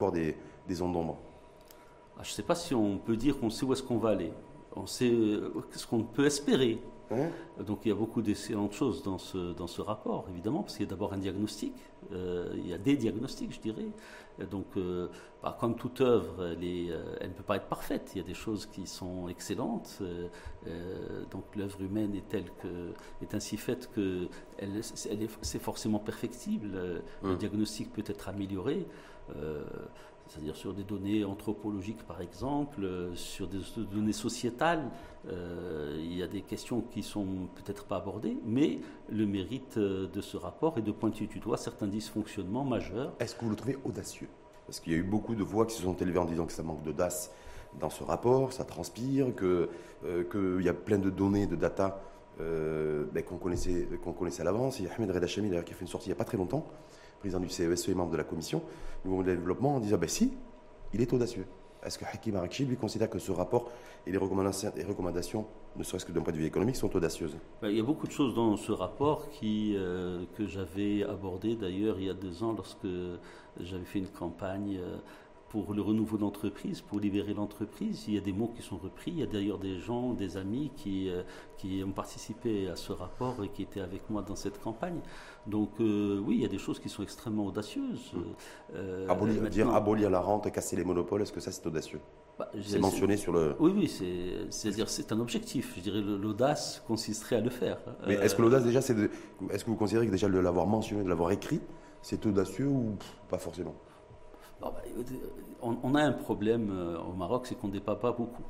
encore des, des zones d'ombre ah, Je ne sais pas si on peut dire qu'on sait où est-ce qu'on va aller. On sait ce qu'on peut espérer. Hein Donc il y a beaucoup d'excellentes choses dans ce, dans ce rapport, évidemment, parce qu'il y a d'abord un diagnostic, euh, il y a des diagnostics, je dirais. Donc, euh, bah, comme toute œuvre, elle, euh, elle, ne peut pas être parfaite. Il y a des choses qui sont excellentes. donc, l'œuvre humaine est telle que, est ainsi faite que elle, c'est forcément perfectible. Le diagnostic peut être amélioré c'est-à-dire sur des données anthropologiques par exemple, euh, sur des données sociétales, euh, il y a des questions qui sont peut-être pas abordées, mais le mérite euh, de ce rapport est de pointer du doigt certains dysfonctionnements majeurs. Est-ce que vous le trouvez audacieux? Parce qu'il y a eu beaucoup de voix qui se sont élevées en disant que ça manque d'audace dans ce rapport, ça transpire, qu'il y a plein de données, de data ben, qu'on connaissait, qu'on connaissait à l'avance. Il y a Ahmed Redachami qui a fait une sortie il n'y a pas très longtemps président du CESE et membre de la commission du mouvement de développement, en disant ben si, il est audacieux. Est-ce que Hakim Arakchi, lui, considère que ce rapport et les recommandations, les recommandations ne serait-ce que d'un point de vue économique, sont audacieuses? Ben, Il y a beaucoup de choses dans ce rapport qui, euh, que j'avais abordé d'ailleurs il y a deux ans lorsque j'avais fait une campagne euh, pour le renouveau de l'entreprise, pour libérer l'entreprise. Il y a des mots qui sont repris. Il y a d'ailleurs des gens, des amis qui, euh, qui ont participé à ce rapport et qui étaient avec moi dans cette campagne. Donc euh, oui, il y a des choses qui sont extrêmement audacieuses. Mmh. Euh, abolir, dire abolir la rente, casser les monopoles, est-ce que ça c'est audacieux bah, C'est mentionné sur le... Oui, oui, c'est-à-dire c'est un objectif. Je dirais l'audace consisterait à le faire. Mais est-ce que l'audace déjà, c'est est-ce que vous considérez que déjà de l'avoir mentionné, de l'avoir écrit, c'est audacieux ou pas forcément? On, a un problème euh, au Maroc, c'est qu'on ne débat pas beaucoup.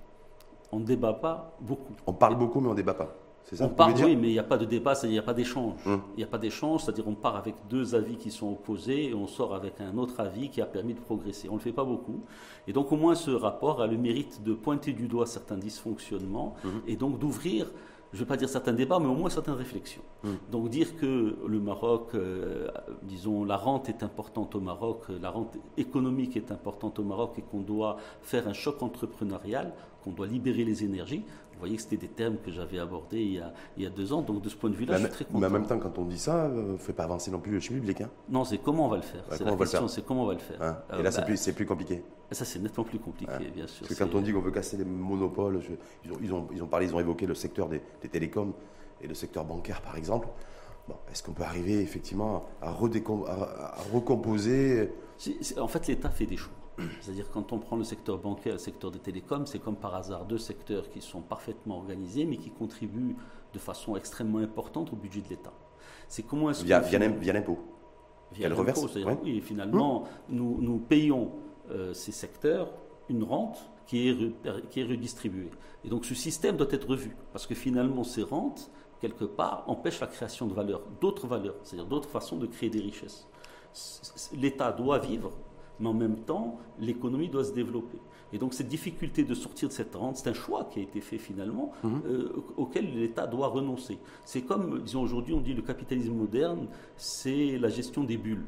On ne débat pas beaucoup. On parle beaucoup, mais on ne débat pas. C'est ça on parle, oui, mais il n'y a pas de débat, c'est-à-dire il n'y a pas d'échange. Hum. Il n'y a pas d'échange, c'est-à-dire on part avec deux avis qui sont opposés et on sort avec un autre avis qui a permis de progresser. On ne le fait pas beaucoup. Et donc au moins ce rapport a le mérite de pointer du doigt certains dysfonctionnements hum. et donc d'ouvrir je ne vais pas dire certains débats, mais au moins certaines réflexions. Hum. Donc dire que le Maroc, euh, disons, la rente est importante au Maroc, la rente économique est importante au Maroc et qu'on doit faire un choc entrepreneurial, qu'on doit libérer les énergies, vous voyez que c'était des termes que j'avais abordés il y, a, il y, a, deux ans. Donc de ce point de vue-là, je suis très content. Mais en même temps, quand on dit ça, on ne fait pas avancer non plus le public. Hein. Non, c'est comment on va le faire. c'est la question, c'est comment on va le faire. Hein. Et là, c'est bah, plus, plus, compliqué. Ça, c'est nettement plus compliqué, bien sûr. Parce que quand on dit qu'on veut casser les monopoles, ils, ont, ils, ont, ils, ont, parlé, ils ont évoqué le secteur des, télécoms et le secteur bancaire, par exemple. Bon, Est-ce qu'on peut arriver effectivement à, à recomposer? En fait, l'État fait des choix. C'est-à-dire quand on prend le secteur bancaire et le secteur des télécoms, c'est comme par hasard deux secteurs qui sont parfaitement organisés, mais qui contribuent de façon extrêmement importante au budget de l'État. C'est comment est-ce via, via l'impôt. Via l'impôt, c'est-à-dire oui, finalement, nous, nous, payons ces secteurs une rente qui est, qui est redistribuée. Et donc ce système doit être revu, parce que finalement ces rentes, quelque part, empêchent la création de valeurs, d'autres valeurs, c'est-à-dire d'autres façons de créer des richesses. L'État doit vivre mais en même temps, l'économie doit se développer. Et donc cette difficulté de sortir de cette rente, c'est un choix qui a été fait finalement, mhm. euh, auquel l'État doit renoncer. C'est comme, disons aujourd'hui, on dit le capitalisme moderne, c'est la gestion des bulles.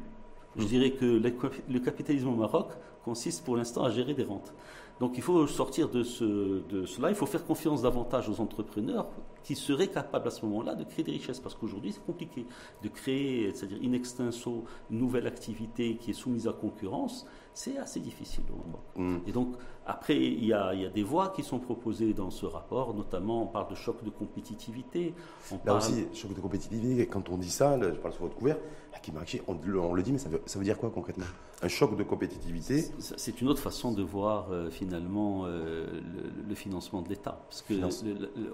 Je dirais que le capitalisme au Maroc consiste pour l'instant à gérer des rentes. Donc il faut sortir de, ce, de cela, il faut faire confiance davantage aux entrepreneurs qui seraient capables à ce moment-là de créer des richesses. Parce qu'aujourd'hui, c'est compliqué de créer, c'est-à-dire in extenso, une nouvelle activité qui est soumise à concurrence c'est assez difficile. Mm. Et donc, après, il y, a, des voies qui sont proposées dans ce rapport, notamment on parle de choc de compétitivité. On Là aussi, choc de compétitivité, quand on dit ça, je parle sur votre couvert, on, on, le dit, mais ça veut, dire quoi concrètement? Un choc de compétitivité? C'est une autre façon de voir euh, finalement euh, le, financement de l'État. Parce que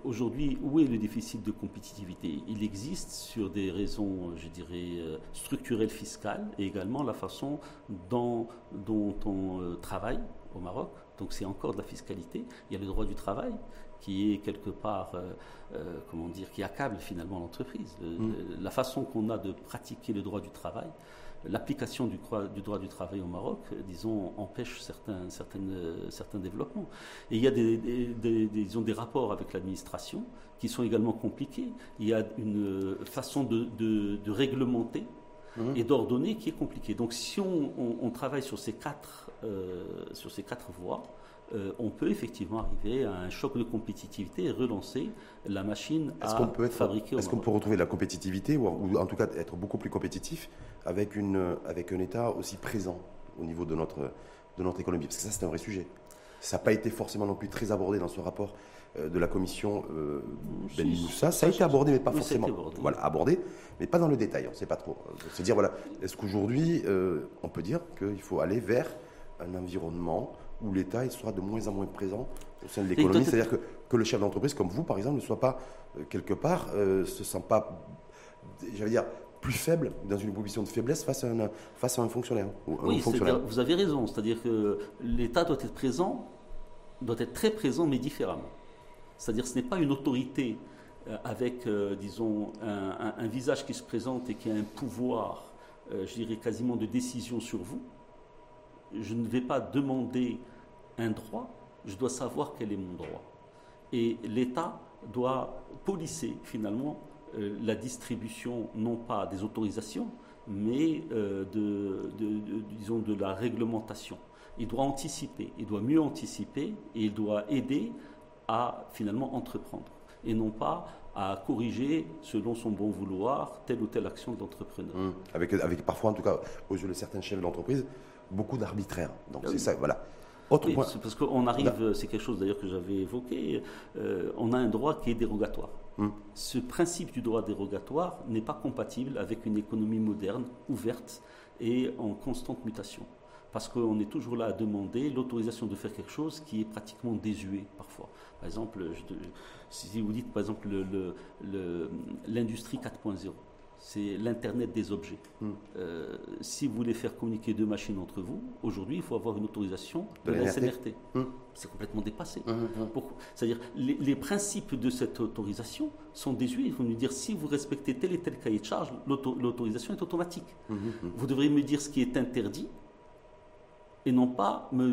aujourd'hui, où est le déficit de compétitivité? Il existe sur des raisons, je dirais, euh, structurelles fiscales et également la façon dont dont on euh, travaille au Maroc. Donc c'est encore de la fiscalité. Il y a le droit du travail qui est quelque part, euh, euh, comment dire, qui accable finalement l'entreprise. Mm. La façon qu'on a de pratiquer le droit du travail, l'application du, du, droit du travail au Maroc, disons, empêche certains, certaines, certains développements. Et il y a des, des, disons, des rapports avec l'administration qui sont également compliqués. Il y a une façon de, de, de réglementer Mhm. et d'ordonner qui est compliqué. Donc si on, travaille sur ces quatre, euh, sur ces quatre voies, euh, on peut effectivement arriver à un choc de compétitivité et relancer la machine à qu'on peut être, fabriquer. Est-ce qu'on peut retrouver la compétitivité ou, en tout cas être beaucoup plus compétitif avec, une, avec un État aussi présent au niveau de notre, de notre économie? Parce que ça, c'est un vrai sujet. Ça n'a pas été forcément non plus très abordé dans ce rapport euh, de la commission euh, ben Ça a été abordé, mais pas forcément. Abordé. Voilà, abordé, mais pas dans le détail. On ne sait pas trop. C'est dire, voilà, est-ce qu'aujourd'hui, euh, on peut dire qu'il faut aller vers un environnement où l'État sera de moins en moins présent au sein de l'économie C'est-à-dire que, que, le chef d'entreprise, comme vous, par exemple, ne soit pas quelque part, se sent pas, j'allais dire, plus faible, dans une position de faiblesse face à un, face à un fonctionnaire. oui, vous avez raison. C'est-à-dire que l'État doit être présent, doit être très présent, mais différemment. C'est-à-dire que ce n'est pas une autorité euh, avec, euh, disons, un, visage qui se présente et qui a un pouvoir, euh, je dirais, quasiment de décision sur vous. Je ne vais pas demander un droit, je dois savoir quel est mon droit. Et l'État doit polisser finalement euh, la distribution, non pas des autorisations, mais euh, de, disons, de la réglementation. Il doit anticiper, il doit mieux anticiper et il doit aider à finalement entreprendre et non pas à corriger selon son bon vouloir telle ou telle action de l'entrepreneur. Mmh. Avec, avec parfois, en tout cas, aux yeux de certains chefs d'entreprise, beaucoup d'arbitraire. Donc c'est ça, voilà. Autre point. Parce qu'on arrive, c'est quelque chose d'ailleurs que j'avais évoqué, euh, on a un droit qui est dérogatoire. Hmm. Ce principe du droit dérogatoire n'est pas compatible avec une économie moderne, ouverte et en constante mutation. Parce qu'on est toujours là à demander l'autorisation de faire quelque chose qui est pratiquement désuet parfois. Par exemple, si vous dites par exemple l'industrie 4.0, c'est l'Internet des objets. Hmm. Euh, si vous voulez faire communiquer deux machines entre vous, aujourd'hui, il faut avoir une autorisation de, la SNRT. Hmm. C'est complètement dépassé. Hmm, C'est-à-dire, les, principes de cette autorisation sont désuets. Il faut nous dire, si vous respectez tel et tel cahier de charge, l'autorisation est automatique. Vous devriez me dire ce qui est interdit et non pas me,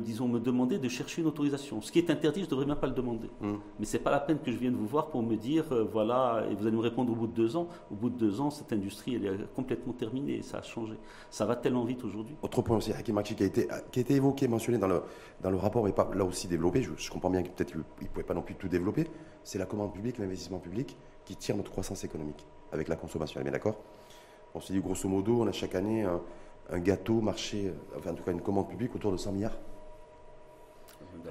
disons, me demander de chercher une autorisation. Ce qui est interdit, je ne devrais même pas le demander. Hmm. Mais ce n'est pas la peine que je vienne vous voir pour me dire, euh, voilà, et vous allez me répondre au bout de deux ans. Au bout de deux ans, cette industrie, elle est complètement terminée, ça a changé. Ça va tellement vite aujourd'hui. Autre point aussi, Hakimachi, qui a été, qui a été évoqué, mentionné dans le, dans le rapport, mais pas là aussi développé, je, comprends bien que peut-être qu'il ne pouvait pas non plus tout développer, c'est la commande publique, l'investissement public, qui tire notre croissance économique avec la consommation. bien d'accord? On s'est dit, grosso modo, on a chaque année un gâteau marché, euh, enfin en tout cas une commande publique autour de 100 milliards.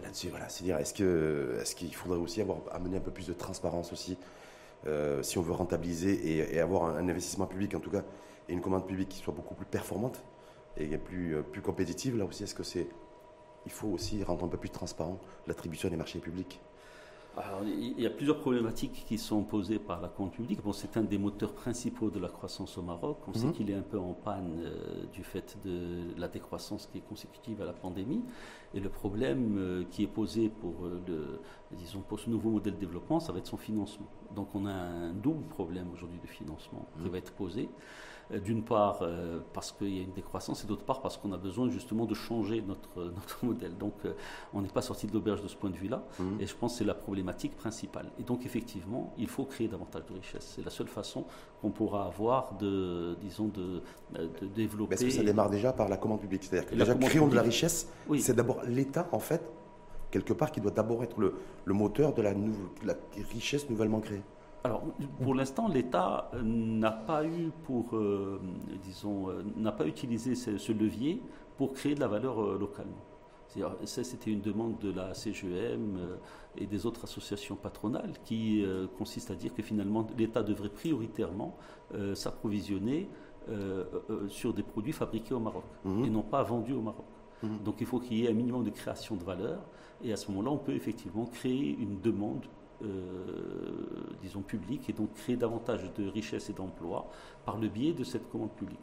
Là-dessus, voilà, c'est dire, est-ce que, est-ce qu'il faudrait aussi avoir amener un peu plus de transparence aussi, euh, si on veut rentabiliser et, avoir un, investissement public en tout cas et une commande publique qui soit beaucoup plus performante et plus euh, plus compétitive? Là aussi, est-ce que c'est, il faut aussi rendre un peu plus transparent l'attribution des marchés publics? Il y a plusieurs problématiques qui sont posées par la compte publique. Bon, c'est un des moteurs principaux de la croissance au Maroc. On sait mhm. qu'il est un peu en panne euh, du fait de la décroissance qui est consécutive à la pandémie. Et le problème euh, qui est posé pour, euh, le, disons, pour ce nouveau modèle de développement, ça va être son financement. Donc on a un double problème aujourd'hui de financement qui mhm. va être posé. Euh, d'une part euh, parce qu'il y a une décroissance et d'autre part parce qu'on a besoin justement de changer notre, notre modèle. Donc euh, on n'est pas sorti de l'auberge de ce point de vue-là mmh. et je pense que c'est la problématique principale. Et donc effectivement, il faut créer davantage de richesses. C'est la seule façon qu'on pourra avoir de, disons, de, de développer. Est-ce que ça démarre déjà par la commande publique? C'est-à-dire que déjà créons de la richesse, c'est d'abord l'État en fait, quelque part, qui doit d'abord être le, le, moteur de la, la richesse nouvellement créée. Alors, pour l'instant, l'État n'a pas eu pour, euh, disons, euh, n'a pas utilisé ce, levier pour créer de la valeur euh, localement. Ça, c'était une demande de la CGM et des autres associations patronales qui consiste à dire que finalement, l'État devrait prioritairement s'approvisionner sur des produits fabriqués au Maroc mmh. et non pas vendus au Maroc. Mmh. Donc, il faut qu'il y ait un minimum de création de valeur et à ce moment-là, on peut effectivement créer une demande euh, disons, publique et donc créer davantage de richesses et d'emplois par le biais de cette commande publique.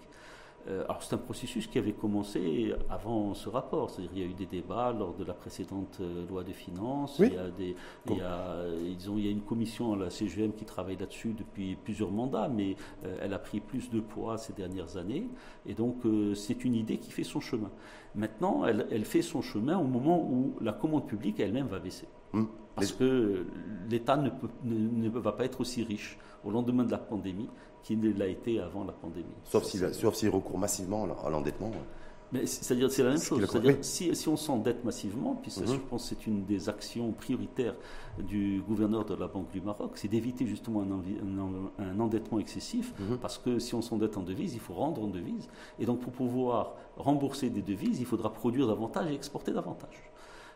Euh, alors c'est un processus qui avait commencé avant ce rapport, c'est-à-dire il y a eu des débats lors de la précédente euh, loi de finances, il, y a des, il, y a, disons, il y a une commission à la CGM qui travaille là-dessus depuis plusieurs mandats, mais elle a pris plus de poids ces dernières années, et donc c'est une idée qui fait son chemin. Maintenant, elle, elle, fait son chemin au moment où la commande publique elle-même va baisser. Hum. Parce que l'État ne, ne, va pas être aussi riche au lendemain de la pandémie qu'il ne l'a été avant la pandémie. Sauf s'il si recourt massivement à l'endettement. c'est-à-dire, c'est la même chose. C'est-à-dire, si, si, on s'endette massivement, puis mhm. je pense que c'est une des actions prioritaires du gouverneur de la Banque du Maroc, c'est d'éviter justement un, un, endettement excessif, mhm. parce que si on s'endette en devises, il faut rendre en devises. Et donc, pour pouvoir rembourser des devises, il faudra produire davantage et exporter davantage.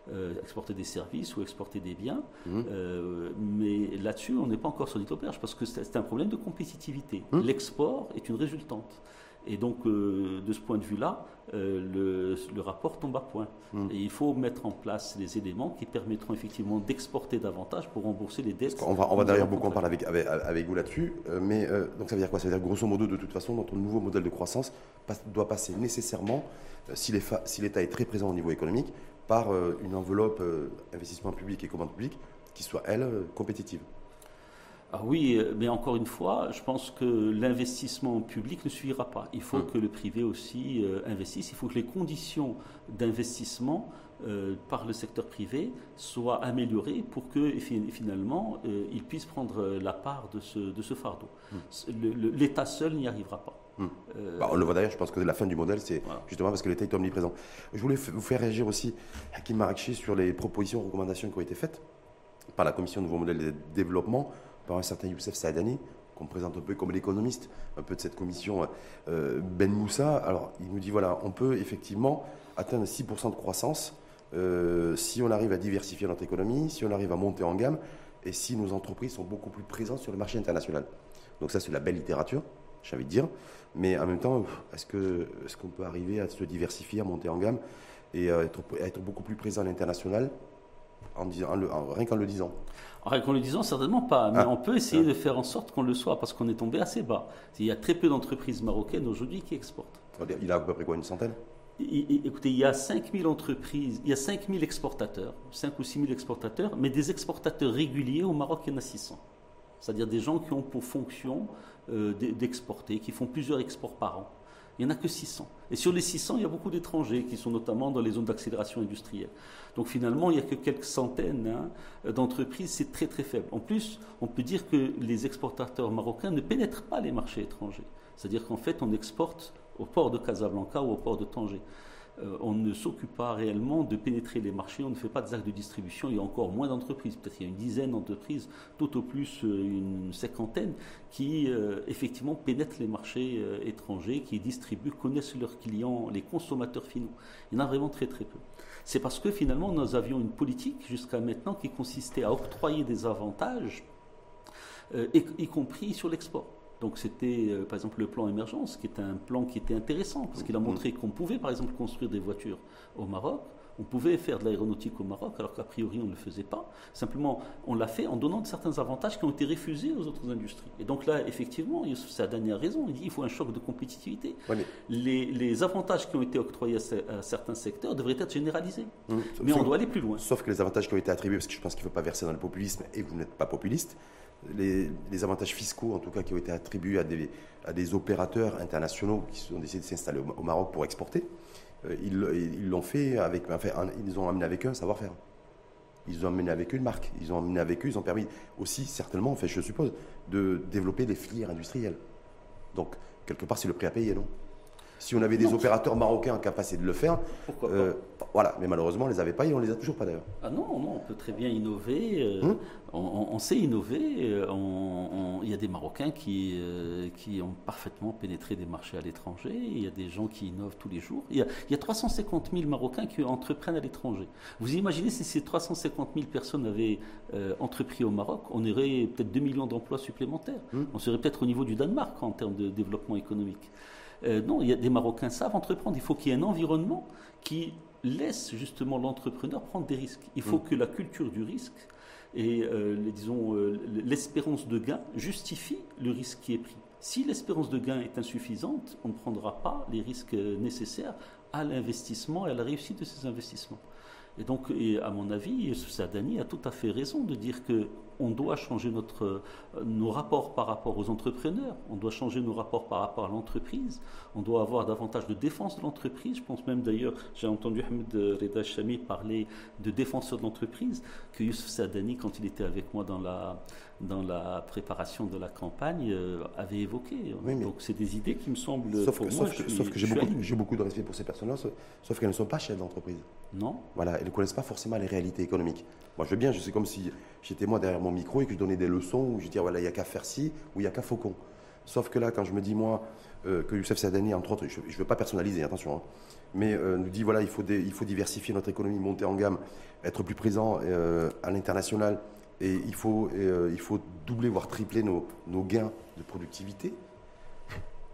Euh, exporter des services ou exporter des biens. Mhm. Euh, mais là-dessus, on n'est pas encore sur l'auberge parce que c'est un problème de compétitivité. L'export est une résultante. Et donc, euh, de ce point de vue-là, euh, le, rapport tombe à point. Hmm. Et il faut mettre en place les éléments qui permettront effectivement d'exporter davantage pour rembourser les dettes. On va, on va d'ailleurs beaucoup en parler avec, avec, vous là-dessus. Euh, mais donc, ça veut dire quoi? Ça veut dire grosso modo, de toute façon, notre nouveau modèle de croissance doit passer nécessairement, si l'État est très présent au niveau économique, par une enveloppe investissement public et commande publique qui soit, elle, compétitive. Ah oui, euh, mais encore une fois, je pense que l'investissement public ne suffira pas. Il faut hum. que le privé aussi euh, investisse. Il faut que les conditions d'investissement euh, par le secteur privé soient améliorées pour que finalement il puisse prendre la part de ce, de ce fardeau. Hum. L'État seul n'y arrivera pas. Hum. Bah, on le voit d'ailleurs, je pense que la fin du modèle, c'est justement parce que l'État est omniprésent. Je voulais vous faire réagir aussi, Hakim Marakchi, sur les propositions, recommandations qui ont été faites par la Commission Nouveau Modèle de Développement par un certain Youssef Saadani, qu'on présente un peu comme l'économiste, un peu de cette commission euh, Ben Moussa. Alors, il nous dit voilà, on peut effectivement atteindre 6% de croissance euh, si on arrive à diversifier notre économie, si on arrive à monter en gamme et si nos entreprises sont beaucoup plus présentes sur le marché international. Donc, ça, c'est la belle littérature, j'ai envie de dire. Mais en même temps, est-ce qu'on peut arriver à se diversifier, à monter en gamme et à être, être beaucoup plus présent à l'international en disant, rien qu'en le disant Rien qu'en le disant, certainement pas. Mais ah. on peut essayer ah. de faire en sorte qu'on le soit, parce qu'on est tombé assez bas. Il y a très peu d'entreprises marocaines aujourd'hui qui exportent. Il a à peu près quoi, une centaine? Écoutez, il y a 5000 entreprises, il y a 5000 exportateurs, 5 ou 6000 exportateurs, mais des exportateurs réguliers au Maroc, il y en a 600. C'est-à-dire des gens qui ont pour fonction euh, d'exporter, qui font plusieurs exports par an. Il n'y en a que 600. Et sur les 600, il y a beaucoup d'étrangers qui sont notamment dans les zones d'accélération industrielle. Donc finalement, il n'y a que quelques centaines hein, d'entreprises, c'est très très faible. En plus, on peut dire que les exportateurs marocains ne pénètrent pas les marchés étrangers. C'est-à-dire qu'en fait, on exporte au port de Casablanca ou au port de Tanger. Euh, on ne s'occupe pas réellement de pénétrer les marchés, on ne fait pas des actes de distribution, il y a encore moins d'entreprises, peut-être qu'il y a une dizaine d'entreprises, tout au plus euh, une cinquantaine, qui euh, effectivement pénètrent les marchés étrangers, qui distribuent, connaissent leurs clients, les consommateurs finaux. Il y en a vraiment très très peu. C'est parce que finalement nous avions une politique jusqu'à maintenant qui consistait à octroyer des avantages, y compris sur l'export. Donc c'était euh, par exemple le plan émergence, qui est un plan qui était intéressant, parce qu'il a montré qu'on pouvait par exemple construire des voitures au Maroc, on pouvait faire de l'aéronautique au Maroc, alors qu'a priori on ne le faisait pas. Simplement, on l'a fait en donnant certains avantages qui ont été refusés aux autres industries. Et donc là, effectivement, ça a donné raison. Il dit qu'il faut un choc de compétitivité. les, avantages qui ont été octroyés à, certains secteurs devraient être généralisés. Mmh. Mais on doit aller plus loin. Sauf que les avantages qui ont été attribués, parce que je pense qu'il ne faut pas verser dans le populisme, et vous n'êtes pas populiste, les, avantages fiscaux, en tout cas, qui ont été attribués à des, à des opérateurs internationaux qui ont décidé de s'installer au, Maroc pour exporter, ils l'ont fait avec, enfin, ils ont amené avec eux un savoir-faire. Ils ont amené avec eux une marque. Ils ont amené avec eux, ils ont permis aussi, certainement, fait, je suppose, de développer des filières industrielles. Donc, quelque part, c'est le prix à payer, non? Si on avait des opérateurs marocains capacité de le faire, Pourquoi euh, voilà, mais malheureusement, on ne les avait pas et on ne les a toujours pas d'ailleurs. Ah non, non, on peut très bien innover. Euh, hum on, sait innover. Euh, il y a des Marocains qui, qui ont parfaitement pénétré des marchés à l'étranger. Il y a des gens qui innovent tous les jours. Il y a, il y a 350 000 Marocains qui entreprennent à l'étranger. Vous imaginez si ces 350 000 personnes avaient entrepris au Maroc, on aurait peut-être 2 millions d'emplois supplémentaires. Hum on serait peut-être au niveau du Danemark en termes de développement économique. Euh, non, il y a des Marocains savent entreprendre. Il faut qu'il y ait un environnement qui laisse justement l'entrepreneur prendre des risques. Il faut mm. que la culture du risque et, euh, disons, euh, l'espérance de gain justifie le risque qui est pris. Si l'espérance de gain est insuffisante, on ne prendra pas les risques nécessaires à l'investissement et à la réussite de ces investissements. Et donc, à mon avis, Sadani a tout à fait raison de dire que on doit changer notre, nos rapports par rapport aux entrepreneurs, on doit changer nos rapports par rapport à l'entreprise, on doit avoir davantage de défense de l'entreprise. Je pense même d'ailleurs, j'ai entendu Ahmed Reda Chami parler de défenseur de l'entreprise, que Youssef Sadani, quand il était avec moi dans la, dans la préparation de la campagne, euh, avait évoqué. Donc c'est des idées qui me semblent... Sauf que, sauf que j'ai beaucoup, beaucoup, de respect pour ces personnes-là, sauf qu'elles ne sont pas chefs d'entreprise. Non. Voilà, elles ne connaissent pas forcément les réalités économiques. Moi, je veux bien, je sais comme si j'étais moi derrière mon micro et que je donnais des leçons où je disais, voilà, il n'y a qu'à faire ci ou il n'y a qu'à faucon. Sauf que là, quand je me dis, moi, euh, que Youssef Sadani, entre autres, je ne veux pas personnaliser, attention, hein, mais euh, nous dit, voilà, il faut, il faut diversifier notre économie, monter en gamme, être plus présent à l'international, et il faut, il faut doubler, voire tripler nos, nos gains de productivité.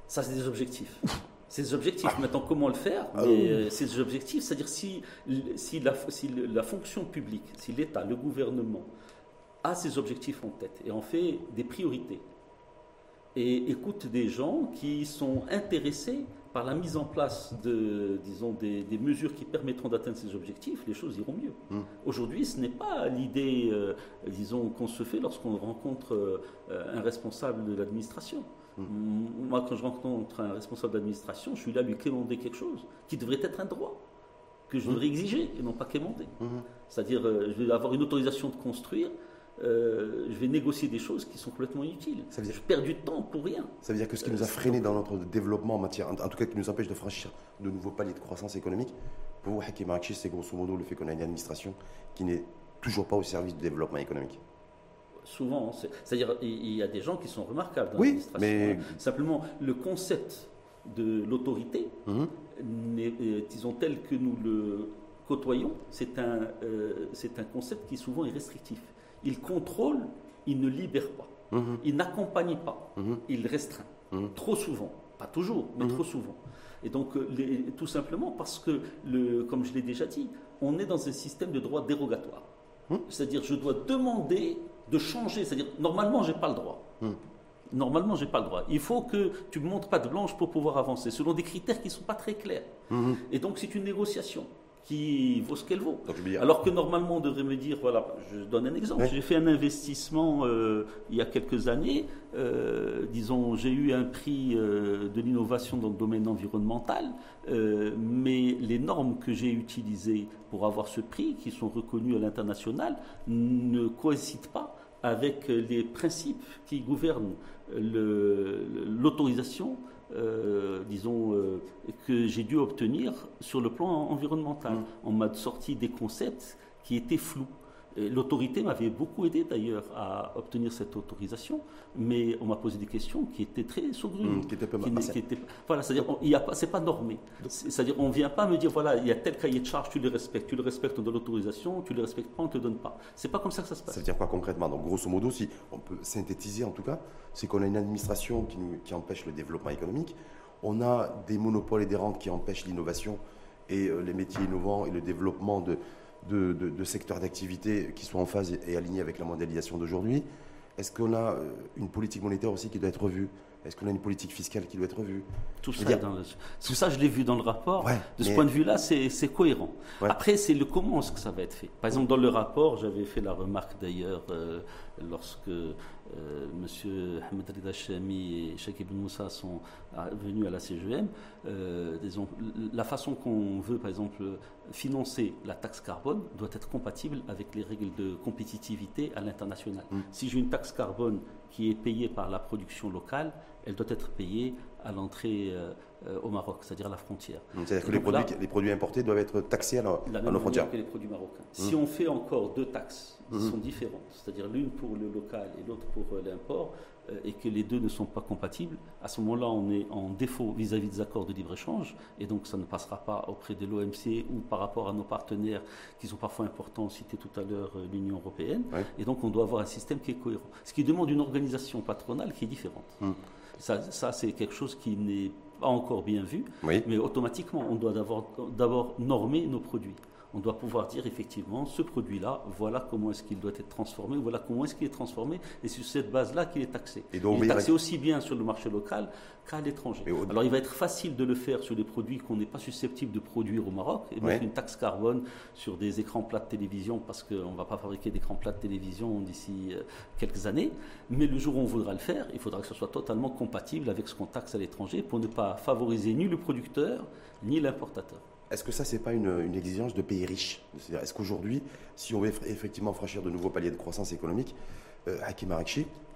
Ça, c'est des objectifs. C'est des objectifs. Ah. Maintenant, comment le faire ah C'est des objectifs, c'est-à-dire si, si, la, si la fonction publique, si l'État, le gouvernement a ces objectifs en tête et en fait des priorités, et écoute des gens qui sont intéressés par la mise en place de, disons, des, mesures qui permettront d'atteindre ces objectifs, les choses iront mieux. Mmh. Aujourd'hui, ce n'est pas l'idée, euh, disons, qu'on se fait lorsqu'on rencontre euh, un responsable de l'administration. Mmh. Moi, quand je rencontre un responsable d'administration, je suis là à lui quémander quelque chose qui devrait être un droit que je mmh. devrais exiger et non pas quémander. C'est-à-dire, euh, je vais avoir une autorisation de construire euh, je vais négocier des choses qui sont complètement inutiles. Ça veut dire, je perds du temps pour rien. Ça veut dire que ce qui nous a freiné dans notre développement en matière, en, tout cas qui nous empêche de franchir de nouveaux paliers de croissance économique, pour vous, Hakim c'est grosso modo le fait qu'on a une administration qui n'est toujours pas au service du développement économique. Souvent, c'est-à-dire il y a des gens qui sont remarquables dans oui, Mais... Hein. Simplement, le concept de l'autorité, mhm. euh, disons tel que nous le côtoyons, c'est un, euh, c'est un concept qui souvent est restrictif. Il contrôle, il ne libère pas. Mhm. Il n'accompagne pas, mhm. il restreint. Mhm. Trop souvent, pas toujours, mais trop souvent. Et donc, euh, tout simplement parce que, le, comme je l'ai déjà dit, on est dans un système de droit dérogatoire. C'est-à-dire, je dois demander de changer. C'est-à-dire, normalement, je n'ai pas le droit. Normalement, je n'ai pas le droit. Il faut que tu me montres pas de blanche pour pouvoir avancer, selon des critères qui ne sont pas très clairs. Et donc, c'est une négociation qui vaut ce qu'elle vaut. Alors que normalement, on devrait me dire, voilà, je donne un exemple. J'ai fait un investissement euh, il y a quelques années. Euh, disons, j'ai eu un prix euh, de l'innovation dans le domaine environnemental, mais les normes que j'ai utilisées pour avoir ce prix, qui sont reconnues à l'international, ne coïncident pas avec les principes qui gouvernent l'autorisation euh, disons, euh, que j'ai dû obtenir sur le plan environnemental. Mm. On m'a sorti des concepts qui étaient flous. L'autorité m'avait beaucoup aidé d'ailleurs à obtenir cette autorisation, mais on m'a posé des questions qui étaient très saugrenues. Mmh, qui étaient Voilà, c'est-à-dire, c'est pas normé. C'est-à-dire, on vient pas me dire, voilà, il y a tel cahier de charge, tu le respectes, tu le respectes, on donne l'autorisation, tu le respectes pas, on te donne pas. C'est pas comme ça que ça se passe. Ça veut dire quoi concrètement? Donc, grosso modo, si on peut synthétiser en tout cas, c'est qu'on a une administration qui, nous, qui empêche le développement économique, on a des monopoles et des rentes qui empêchent l'innovation et euh, les métiers innovants et le développement de de, secteurs d'activité qui sont en phase et, alignés avec la mondialisation d'aujourd'hui Est-ce qu'on a euh, une politique monétaire aussi qui doit être revue? Est-ce qu'on a une politique fiscale qui doit être revue? Tout ça, Tout ça, je l'ai vu dans le rapport. de ce point de vue-là, c'est cohérent. Après, c'est le comment est-ce que ça va être fait. Par exemple, dans le rapport, j'avais fait la remarque d'ailleurs euh, lorsque euh, M. Ahmed Rida Chami et Cheikh Ibn Moussa sont venus à la CGM, euh, la façon qu'on veut, par exemple, financer la taxe carbone doit être compatible avec les règles de compétitivité à l'international. Mm. Si j'ai une taxe carbone qui est payée par la production locale, elle doit être payée à l'entrée euh, euh, au Maroc, c'est-à-dire à la frontière. C'est-à-dire que les produits, les produits, importés doivent être taxés à, nos frontières. que les produits marocains. Si mmh. on fait encore deux taxes qui mmh. sont différentes, c'est-à-dire l'une pour le local et l'autre pour euh, l'import, et que les deux ne sont pas compatibles, à ce moment-là, on est en défaut vis-à-vis des accords de libre-échange, et donc ça ne passera pas auprès de l'OMC ou par rapport à nos partenaires qui sont parfois importants, cité tout à l'heure l'Union européenne, et donc on doit avoir un système qui est cohérent. Ce qui demande une organisation patronale qui est différente. Mmh. Ça, c'est quelque chose qui n'est pas encore bien vu, mais automatiquement, on doit d'abord normer nos produits. On doit pouvoir dire effectivement, ce produit-là, voilà comment est-ce qu'il doit être transformé, voilà comment est-ce qu'il est transformé, et c'est sur cette base-là qu'il est taxé. Et donc, il est taxé aussi bien sur le marché local qu'à l'étranger. Alors il va être facile de le faire sur des produits qu'on n'est pas susceptible de produire au Maroc, et mettre une taxe carbone sur des écrans plats de télévision, parce qu'on ne va pas fabriquer d'écrans plats de télévision d'ici euh, quelques années, mais le jour où on voudra le faire, il faudra que ce soit totalement compatible avec ce qu'on taxe à l'étranger pour ne pas favoriser ni le producteur, ni l'importateur. Est-ce que ça, n'est pas une, exigence de pays riches Est-ce qu'aujourd'hui, si on veut effectivement franchir de nouveaux paliers de croissance économique, euh, Hakim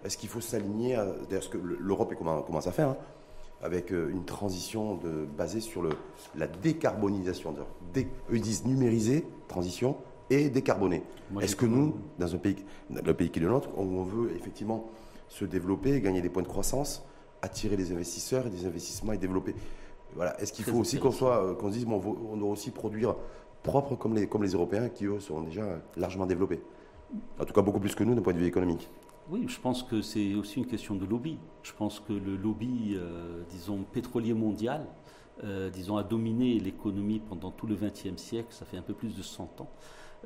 est-ce qu'il faut s'aligner à ce que l'Europe commence à faire, hein, avec euh, une transition de, basée sur le, la décarbonisation Eux disent numériser, transition, et décarboner. Est-ce que nous, dans un pays, le pays qui est le nôtre, on veut effectivement se développer, gagner des points de croissance, attirer des investisseurs et des investissements et développer voilà. Est-ce qu'il faut aussi qu'on soit, euh, qu'on se dise, bon, on doit aussi produire propre comme les, comme les Européens qui, eux, sont déjà largement développés En tout cas, beaucoup plus que nous d'un point de vue économique. Oui, je pense que c'est aussi une question de lobby. Je pense que le lobby, euh, disons, pétrolier mondial, euh, disons, a dominé l'économie pendant tout le XXe siècle, ça fait un peu plus de 100 ans.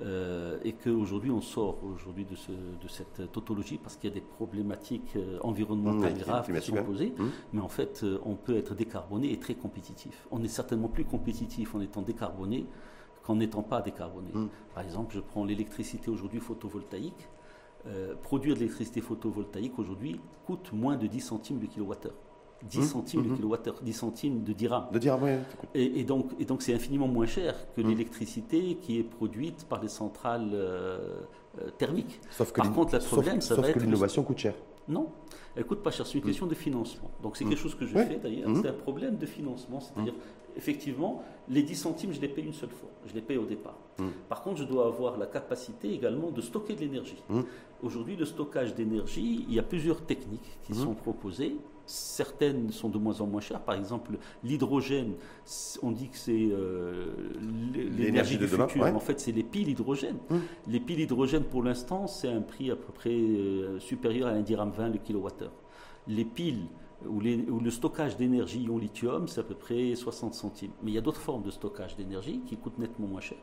Euh, et qu'aujourd'hui on sort aujourd'hui de, de, cette tautologie parce qu'il y a des problématiques euh, environnementales graves qui sont posées, mmh. mais en fait euh, on peut être décarboné et très compétitif. On est certainement plus compétitif en étant décarboné qu'en n'étant pas décarboné. Mmh. Par exemple, je prends l'électricité aujourd'hui photovoltaïque. produire de l'électricité photovoltaïque aujourd'hui coûte moins de 10 centimes du kilowattheure. 10 mmh, centimes de mmh. kilowattheure, 10 centimes de dirham. De dirham, oui. Et, et, donc, et donc c'est infiniment moins cher que mmh. l'électricité qui est produite par les centrales euh, euh, thermiques. Sauf que Par contre, le problème, ça va que l'innovation coûte cher. Non, elle coûte pas cher. C'est une question de financement. Donc c'est quelque chose que je fais d'ailleurs. C'est un problème de financement. C'est-à-dire, effectivement, les 10 centimes, je les paye une seule fois. Je les paye au départ. Par contre, je dois avoir la capacité également de stocker de l'énergie. Aujourd'hui, le stockage d'énergie, il y a plusieurs techniques qui sont proposées. Certaines sont de moins en moins chères. Par exemple, l'hydrogène, on dit que c'est euh, l'énergie du futur. En fait, c'est les piles hydrogène. Hum. Les piles hydrogène, pour l'instant, c'est un prix à peu près euh, supérieur à 1 dirham 20 le kilowattheure. Les piles ou, le stockage d'énergie en lithium, c'est à peu près 60 centimes. Mais il y a d'autres formes de stockage d'énergie qui coûtent nettement moins cher.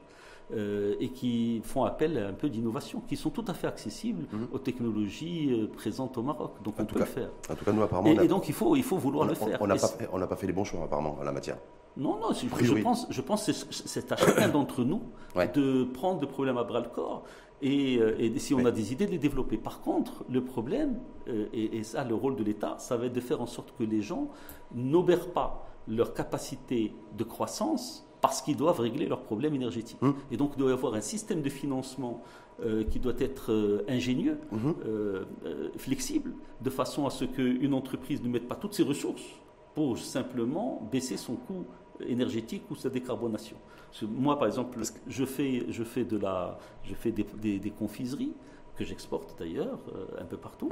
Euh, et qui font appel à un peu d'innovation, qui sont tout à fait accessibles mhm. aux technologies euh, présentes au Maroc. Donc on peut le faire. En tout cas, nous apparemment. Et, donc il faut, il faut vouloir le faire. On n'a pas, pas, fait les bons choix apparemment en la matière. Non, non, je, pense, je pense que c'est à chacun d'entre nous de prendre le problème à bras le corps et, euh, et, si on a des idées, de les développer. Par contre, le problème, et, et, ça, le rôle de l'État, ça va être de faire en sorte que les gens n'obèrent pas leur capacité de croissance parce qu'ils doivent régler leurs problèmes énergétiques. Hum. Et donc, il doit y avoir un système de financement euh, qui doit être euh, ingénieux, hum. euh, flexible, de façon à ce qu'une entreprise ne mette pas toutes ses ressources pour simplement baisser son coût énergétique ou sa décarbonation. moi, par exemple, je fais, je fais, de la, je fais des, des, confiseries que j'exporte d'ailleurs un peu partout,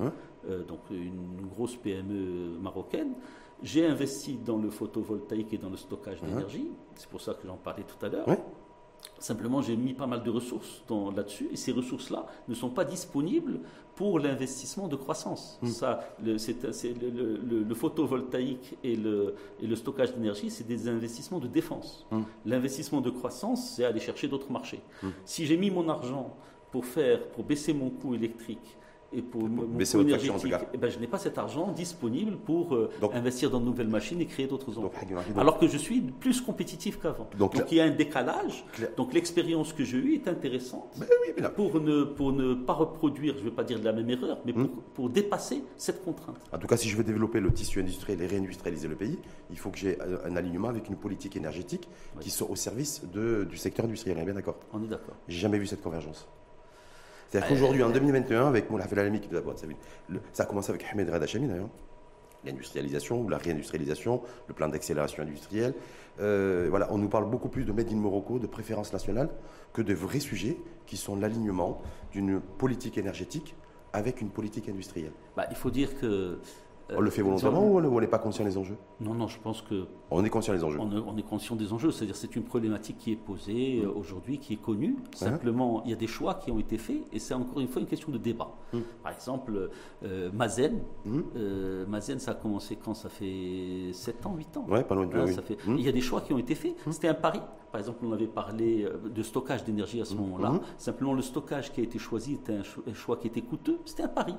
hum. donc une grosse PME marocaine. J'ai investi dans le photovoltaïque et dans le stockage d'énergie. C'est pour ça que j'en parlais tout à l'heure. Simplement, j'ai mis pas mal de ressources là-dessus et ces ressources-là ne sont pas disponibles pour l'investissement de croissance. Hmm. Ça, le, le, photovoltaïque et le, et le stockage d'énergie, c'est des investissements de défense. Hmm. L'investissement de croissance, c'est aller chercher d'autres marchés. Hmm. Si j'ai mis mon argent pour faire, pour baisser mon coût électrique et pour mon énergétique, eh ben, je n'ai pas cet argent disponible pour euh, investir dans de nouvelles machines et créer d'autres emplois. Alors que je suis plus compétitif qu'avant. Donc, il y a un décalage. Donc l'expérience que j'ai eue est intéressante pour, ne, pour ne pas reproduire, je ne vais pas dire de la même erreur, mais hmm. pour, dépasser cette contrainte. En tout cas, si je veux développer le tissu industriel et réindustrialiser le pays, il faut que j'ai un alignement avec une politique énergétique qui soit au service de, du secteur industriel. On est bien d'accord? On est d'accord. J'ai jamais vu cette convergence. C'est-à-dire qu'aujourd'hui, en 2021, avec Moulaf El de la boîte, ça a commencé avec Ahmed Radachami d'ailleurs, l'industrialisation ou la réindustrialisation, le plan d'accélération industrielle. Euh, voilà, on nous parle beaucoup plus de Made in Morocco, de préférence nationale, que de vrais sujets qui sont l'alignement d'une politique énergétique avec une politique industrielle. Bah, il faut dire que on le fait volontairement ou on n'est pas conscient des enjeux Non, non, je pense que. On est conscient des enjeux. On, est conscient des enjeux, c'est-à-dire c'est une problématique qui est posée mmh. aujourd'hui, qui est connue. Simplement, il y a des choix qui ont été faits et c'est encore une fois une question de débat. Mmh. Par exemple, euh, Mazen, mmh. euh, Mazen, ça a commencé quand? Ça fait 7 ans, 8 ans? Ouais, pas loin de ça fait... Il y a des choix qui ont été faits. C'était un pari. Par exemple, on avait parlé euh, de stockage d'énergie à ce moment-là. Simplement, le stockage qui a été choisi était un choix qui était coûteux. C'était un pari.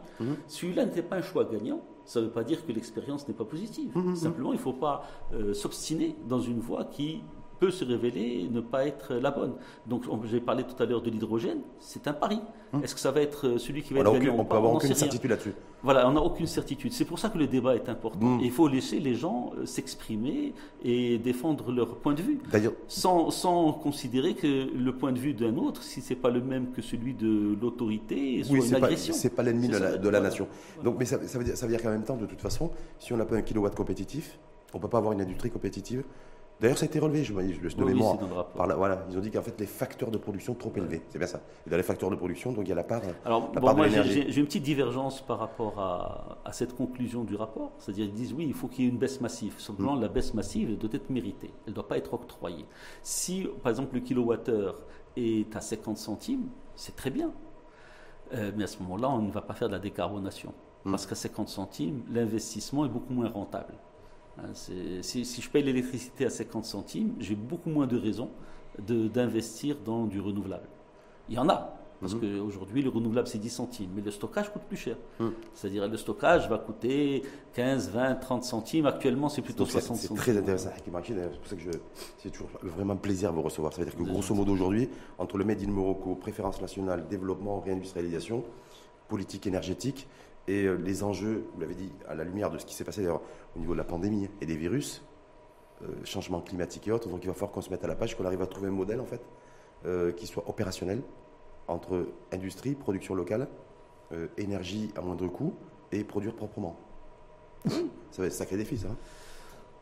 Celui-là n'était pas un choix gagnant ça ne veut pas dire que l'expérience n'est pas positive. Mmh, mmh, mmh. Simplement, il ne faut pas euh, s'obstiner dans une voie qui peut se révéler ne pas être la bonne. Donc, j'ai parlé tout à l'heure de l'hydrogène, c'est un pari. Hum. Est-ce que ça va être euh, celui qui va être gagnant On peut avoir aucune certitude là-dessus. Voilà, on n'a aucune certitude. C'est pour ça que le débat est important. Hum. il faut laisser les gens euh, s'exprimer et défendre leur point de vue. D'ailleurs, sans, sans, considérer que le point de vue d'un autre, si c'est pas le même que celui de l'autorité, soit une agression. C'est pas l'ennemi de, la, nation. Donc, mais ça, veut dire, ça veut dire qu'en même temps, de toute façon, si on n'a pas un kilowatt compétitif, on ne peut pas avoir une industrie compétitive D'ailleurs, ça a été relevé, je, je, de mémoire. Par voilà, ils ont dit qu'en fait, les facteurs de production trop élevés. C'est bien ça. Et dans les facteurs de production, donc il y a la part. Alors, bon, moi, j'ai une petite divergence par rapport à, cette conclusion du rapport. C'est-à-dire, ils disent oui, il faut qu'il y ait une baisse massive. Simplement, mm. la baisse massive, doit être méritée. Elle ne doit pas être octroyée. Si, par exemple, le kilowattheure est à 50 centimes, c'est très bien. Euh, mais à ce moment-là, on ne va pas faire de la décarbonation. Mm. Parce qu'à 50 centimes, l'investissement est beaucoup moins rentable. Hein, si, je paye l'électricité à 50 centimes, j'ai beaucoup moins de raisons d'investir dans du renouvelable. Il y en a, parce mhm. qu'aujourd'hui, le renouvelable, c'est 10 centimes, mais le stockage coûte plus cher. Mhm. C'est-à-dire le stockage va coûter 15, 20, 30 centimes. Actuellement, c'est plutôt 60 centimes. C'est très intéressant, C'est pour ça que c'est toujours vraiment plaisir de vous recevoir. Ça veut dire que grosso modo, aujourd'hui, entre le Made in Morocco, préférence nationale, développement, réindustrialisation, politique énergétique, et euh, les enjeux, vous l'avez dit, à la lumière de ce qui s'est passé au niveau de la pandémie et des virus, euh, changement climatique et autres, donc il va falloir qu'on se mette à la page, qu'on arrive à trouver un modèle en fait euh, qui soit opérationnel entre industrie, production locale, énergie à moindre coût et produire proprement. ça va être un sacré défi ça.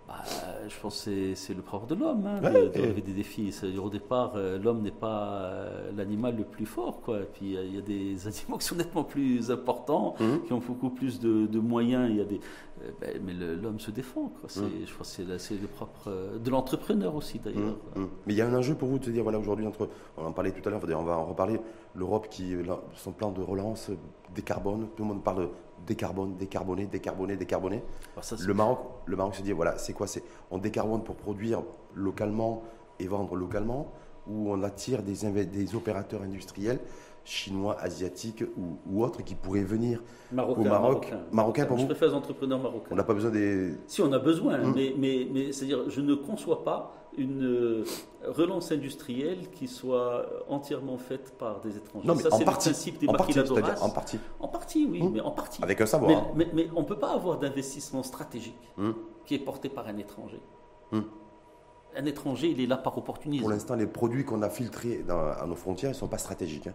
Bah, je pense que c'est le propre de l'homme, hein, de, des défis. Au départ, euh, l'homme n'est pas euh, l'animal le plus fort. Quoi. Et puis il y a des animaux qui sont nettement plus importants, mhm. qui ont beaucoup plus de, moyens. Il y a des, euh, ben, mais l'homme se défend. Quoi. Mhm. Je pense que c'est le propre de l'entrepreneur aussi d'ailleurs. Mhm. Mais il y a un enjeu pour vous de se dire, voilà, aujourd'hui, entre, on en parlait tout à l'heure, on va en reparler, l'Europe qui, son plan de relance décarbone, tout le monde parle de décarbone, décarboner, décarboner, décarboner. Ah, le, Maroc, le Maroc se dit, voilà, c'est quoi C'est on décarbone pour produire localement et vendre localement, ou on attire des, des opérateurs industriels chinois, asiatiques ou, autres qui pourraient venir au Maroc. Marocain, pour Je préfère les entrepreneurs marocains. On n'a pas besoin des... Si, on a besoin, hum. mais, mais, mais c'est-à-dire, je ne conçois pas une euh, relance industrielle qui soit entièrement faite par des étrangers. Non, mais ça, c'est le principe des en partie, en partie. En partie, oui, hum. mais en partie. Avec un savoir. Mais, hein. mais, on ne peut pas avoir d'investissement stratégique hum. qui est porté par un étranger. Un étranger, il est là par opportunisme. Pour l'instant, les produits qu'on a filtrés à nos frontières, ils ne sont pas stratégiques. Hein.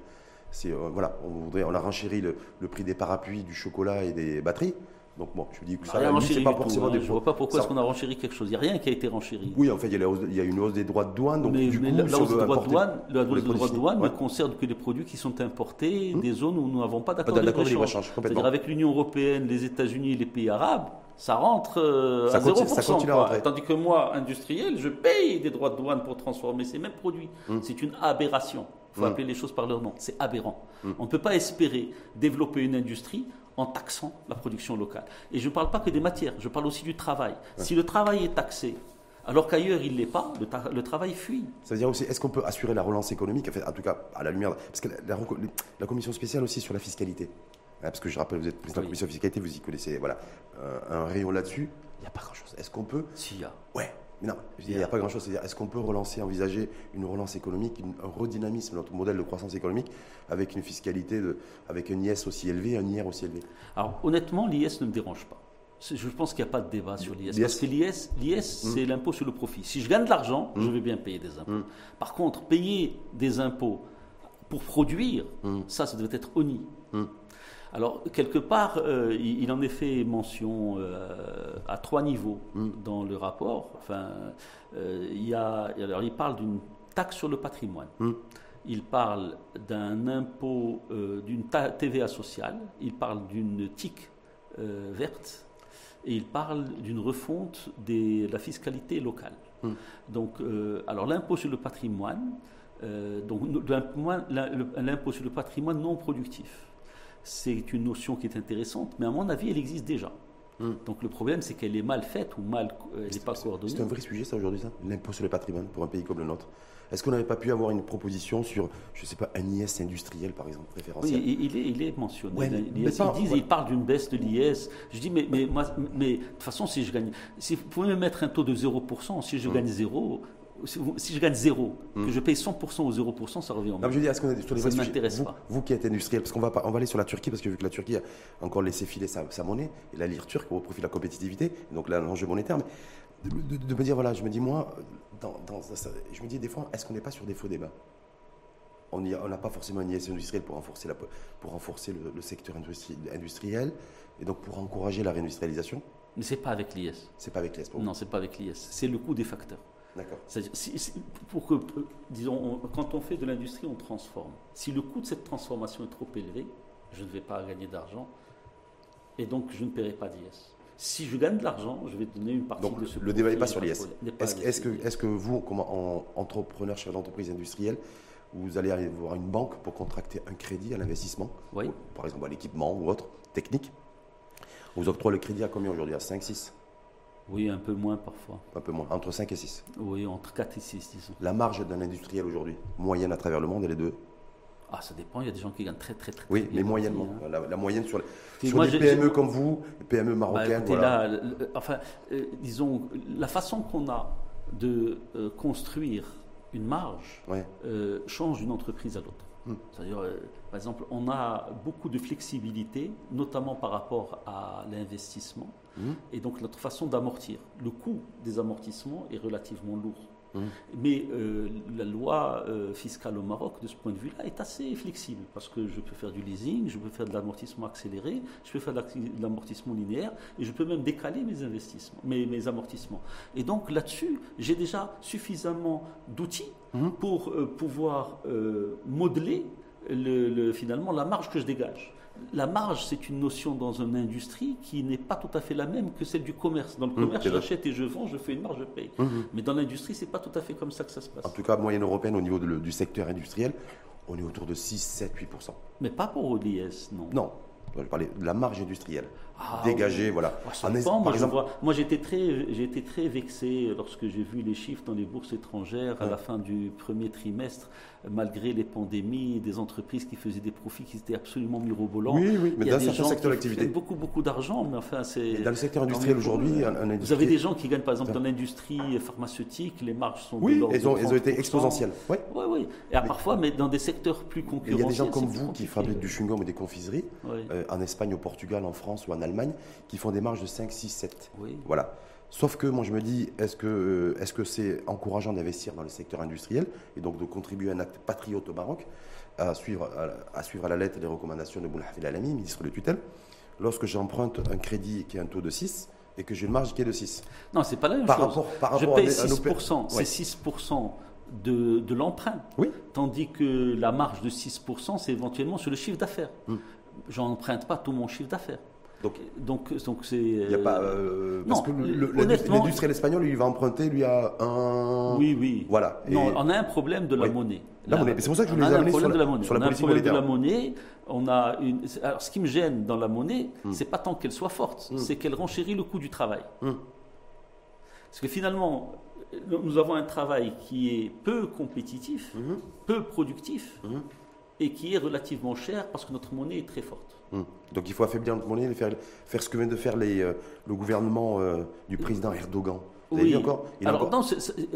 Euh, voilà, on, voudrait, on a renchéri le, prix des parapluies, du chocolat et des batteries. Donc bon, je me dis que ça, c'est pas forcément des. Je vois pas pourquoi est-ce qu'on a renchéri quelque chose. Il n'y a rien qui a été renchéri. Oui, en fait, il y a, une hausse des droits de douane. Donc mais, du coup, la, hausse des droits de douane, la hausse des droits de douane ne concerne que les produits qui sont importés hum. des zones où nous n'avons pas d'accord de libre-échange. C'est-à-dire avec l'Union européenne, les États-Unis et les pays arabes, ça rentre euh, à 0%. Tandis que moi, industriel, je paye des droits de douane pour transformer ces mêmes produits. Hum. C'est une aberration. Il faut mm. appeler les choses par leur nom. C'est aberrant. Mm. On ne peut pas espérer développer une industrie en taxant la production locale. Et je ne parle pas que des matières, je parle aussi du travail. Si le travail est taxé, alors qu'ailleurs il ne l'est pas, le, travail fuit. Ça veut dire aussi, est-ce qu'on peut assurer la relance économique, en, tout cas à la lumière, parce que la, commission spéciale aussi sur la fiscalité, hein, parce que je rappelle, vous êtes président de la commission fiscalité, vous y connaissez voilà, euh, un rayon là-dessus, il n'y a pas grand-chose. Est-ce qu'on peut... S'il y a. Ouais, non, il n'y a pas grand-chose. C'est-à-dire, est-ce qu'on peut relancer, envisager une relance économique, un redynamisme de notre modèle de croissance économique avec une fiscalité, de, avec un IS aussi élevé, un IR aussi élevé Alors, honnêtement, l'IS ne me dérange pas. Je pense qu'il n'y a pas de débat sur l'IS. Parce que l'IS, l'IS hmm. c'est l'impôt sur le profit. Si je gagne de l'argent, je hmm. vais bien payer des impôts. Hmm. Par contre, payer des impôts pour produire, ça, ça doit être honni. Alors, quelque part, euh, il, en est fait mention euh, à trois niveaux mm. dans le rapport. Enfin, euh, il, y a, alors, il parle d'une taxe sur le patrimoine. Mm. Il parle d'un impôt, d'une TVA sociale. Il parle d'une TIC verte. et il parle d'une refonte de la fiscalité locale. Hmm. Donc, alors l'impôt sur le patrimoine, donc l'impôt sur le patrimoine non productif, c'est une notion qui est intéressante, mais à mon avis, elle existe déjà. Hmm. Donc le problème, c'est qu'elle est mal faite ou mal, elle n'est pas coordonnée. C'est un vrai sujet, ça, aujourd'hui, ça? L'impôt sur le patrimoine pour un pays comme le nôtre est-ce qu'on n'aurait pas pu avoir une proposition sur, je ne sais pas, un IS industriel, par exemple, préférentiel? Oui, il est, il est mentionné. ils, disent, parlent d'une baisse de l'IS. Je dis, mais, mais, moi, mais de toute façon, si je gagne, si vous pouvez me mettre un taux de 0%, si je hum. gagne 0, si, je gagne 0, que hum. je paye 100% ou 0%, ça revient en non, je dis, est-ce qu'on est sur les Ça ne m'intéresse pas. Vous qui êtes industriel, parce qu'on va, on va aller sur la Turquie, parce que vu que la Turquie a encore laissé filer sa, monnaie, et la lire turque au profit de la compétitivité, donc là, l'enjeu monétaire, mais de, me dire, voilà, je me dis, moi, je me dis des fois, est-ce qu'on n'est pas sur des faux débats? On n'a pas forcément une IS industrielle pour renforcer, la, pour renforcer le, secteur industriel et donc pour encourager la réindustrialisation Mais c'est pas avec l'IS. C'est pas avec l'IS. Non, c'est pas avec l'IS. C'est le coût des facteurs. D'accord. pour que, disons, quand on fait de l'industrie, on transforme. Si le coût de cette transformation est trop élevé, je ne vais pas gagner d'argent et donc je ne paierai pas d'IS. Si je gagne de l'argent, je vais donner une partie de ce Le débat n'est pas sur l'IS. Est-ce que, est que, vous, comme entrepreneur, chef d'entreprise industrielle, vous allez aller voir une banque pour contracter un crédit à l'investissement, oui. par exemple à l'équipement ou autre, technique? Vous octroie le crédit à combien aujourd'hui? À 5, 6 oui, un peu moins parfois. Un peu moins, entre 5 et 6 Oui, entre 4 et 6, disons. La marge d'un industriel aujourd'hui, moyenne à travers le monde, elle est de ah, ça dépend, il y a des gens qui gagnent très très très, Oui, mais moyennement. Hein. La, moyenne sur, les, sur PME comme vous, les PME bah, marocaines. là, enfin, euh, disons, la façon qu'on a de euh, construire une marge euh, change d'une entreprise à l'autre. C'est-à-dire, par exemple, on a beaucoup de flexibilité, notamment par rapport à l'investissement, hmm. et donc notre façon d'amortir. Le coût des amortissements est relativement lourd. Mmh. Mais euh, la loi euh, fiscale au Maroc, de ce point de vue-là, est assez flexible parce que je peux faire du leasing, je peux faire de l'amortissement accéléré, je peux faire de l'amortissement linéaire et je peux même décaler mes investissements, mes, mes amortissements. Et donc là-dessus, j'ai déjà suffisamment d'outils mmh. pour euh, pouvoir modeler le, finalement la marge que je dégage la marge, c'est une notion dans une industrie qui n'est pas tout à fait la même que celle du commerce. Dans le mmh, commerce, j'achète et je vends, je fais une marge, je paye. Mmh, mmh. Mais dans l'industrie, c'est pas tout à fait comme ça que ça se passe. En tout cas, moyenne européenne, au niveau du secteur industriel, on est autour de 6, 7, 8% Mais pas pour l'IS, non. Non, je parlais de la marge industrielle. Ah, dégagée, voilà. Ah, moi, exemple... moi j'étais très, vexé lorsque j'ai vu les chiffres dans les bourses étrangères à la fin du premier trimestre malgré les pandémies, des entreprises qui faisaient des profits qui étaient absolument mirobolants. Oui, oui, mais dans certains secteurs d'activité. Beaucoup, beaucoup d'argent, mais enfin, c'est. Dans le secteur industriel aujourd'hui, Vous avez des gens qui gagnent, par exemple, dans l'industrie pharmaceutique, les marges sont. Oui, elles ont, elles ont été exponentielles. Oui, oui. oui. Et parfois, mais dans des secteurs plus concurrentiels. Il y a des gens comme vous qui fabriquent du chewing-gum et des confiseries, euh, en Espagne, au Portugal, en France ou en Allemagne, qui font des marges de 5, 6, 7. Oui. Voilà. Sauf que moi je me dis, est-ce que euh, est-ce que c'est encourageant d'investir dans le secteur industriel et donc de contribuer à un acte patriote au Maroc, à suivre à, suivre à la lettre les recommandations de Boulhafil Alami, ministre de tutelle, lorsque j'emprunte un crédit qui a un taux de 6 et que j'ai une marge qui est de 6 Non, c'est pas la même par chose. Rapport, par rapport je paye 6%, c'est 6% de, de l'emprunt. Oui. Tandis que la marge de 6%, c'est éventuellement sur le chiffre d'affaires. Hmm. Je n'emprunte pas tout mon chiffre d'affaires. Donc, donc, donc c'est. Il n'y a pas. Euh, parce que l'industriel espagnol, lui, va emprunter, lui, a un. Oui, oui. Voilà. Non, on a un problème de la monnaie. La, monnaie. C'est pour ça que je voulais amener sur, la, de la monnaie. sur la on a un problème de la monnaie. On a une... Alors, ce qui me gêne dans la monnaie, ce hmm. c'est pas tant qu'elle soit forte, hmm. c'est qu'elle renchérit le coût du travail. Hmm. Parce que finalement, nous avons un travail qui est peu compétitif, peu productif, et qui est relativement cher parce que notre monnaie est très forte. Hum. Donc il faut affaiblir notre monnaie, faire, faire ce que vient de faire les, euh, le gouvernement euh, du président Erdogan. Vous oui. encore, alors,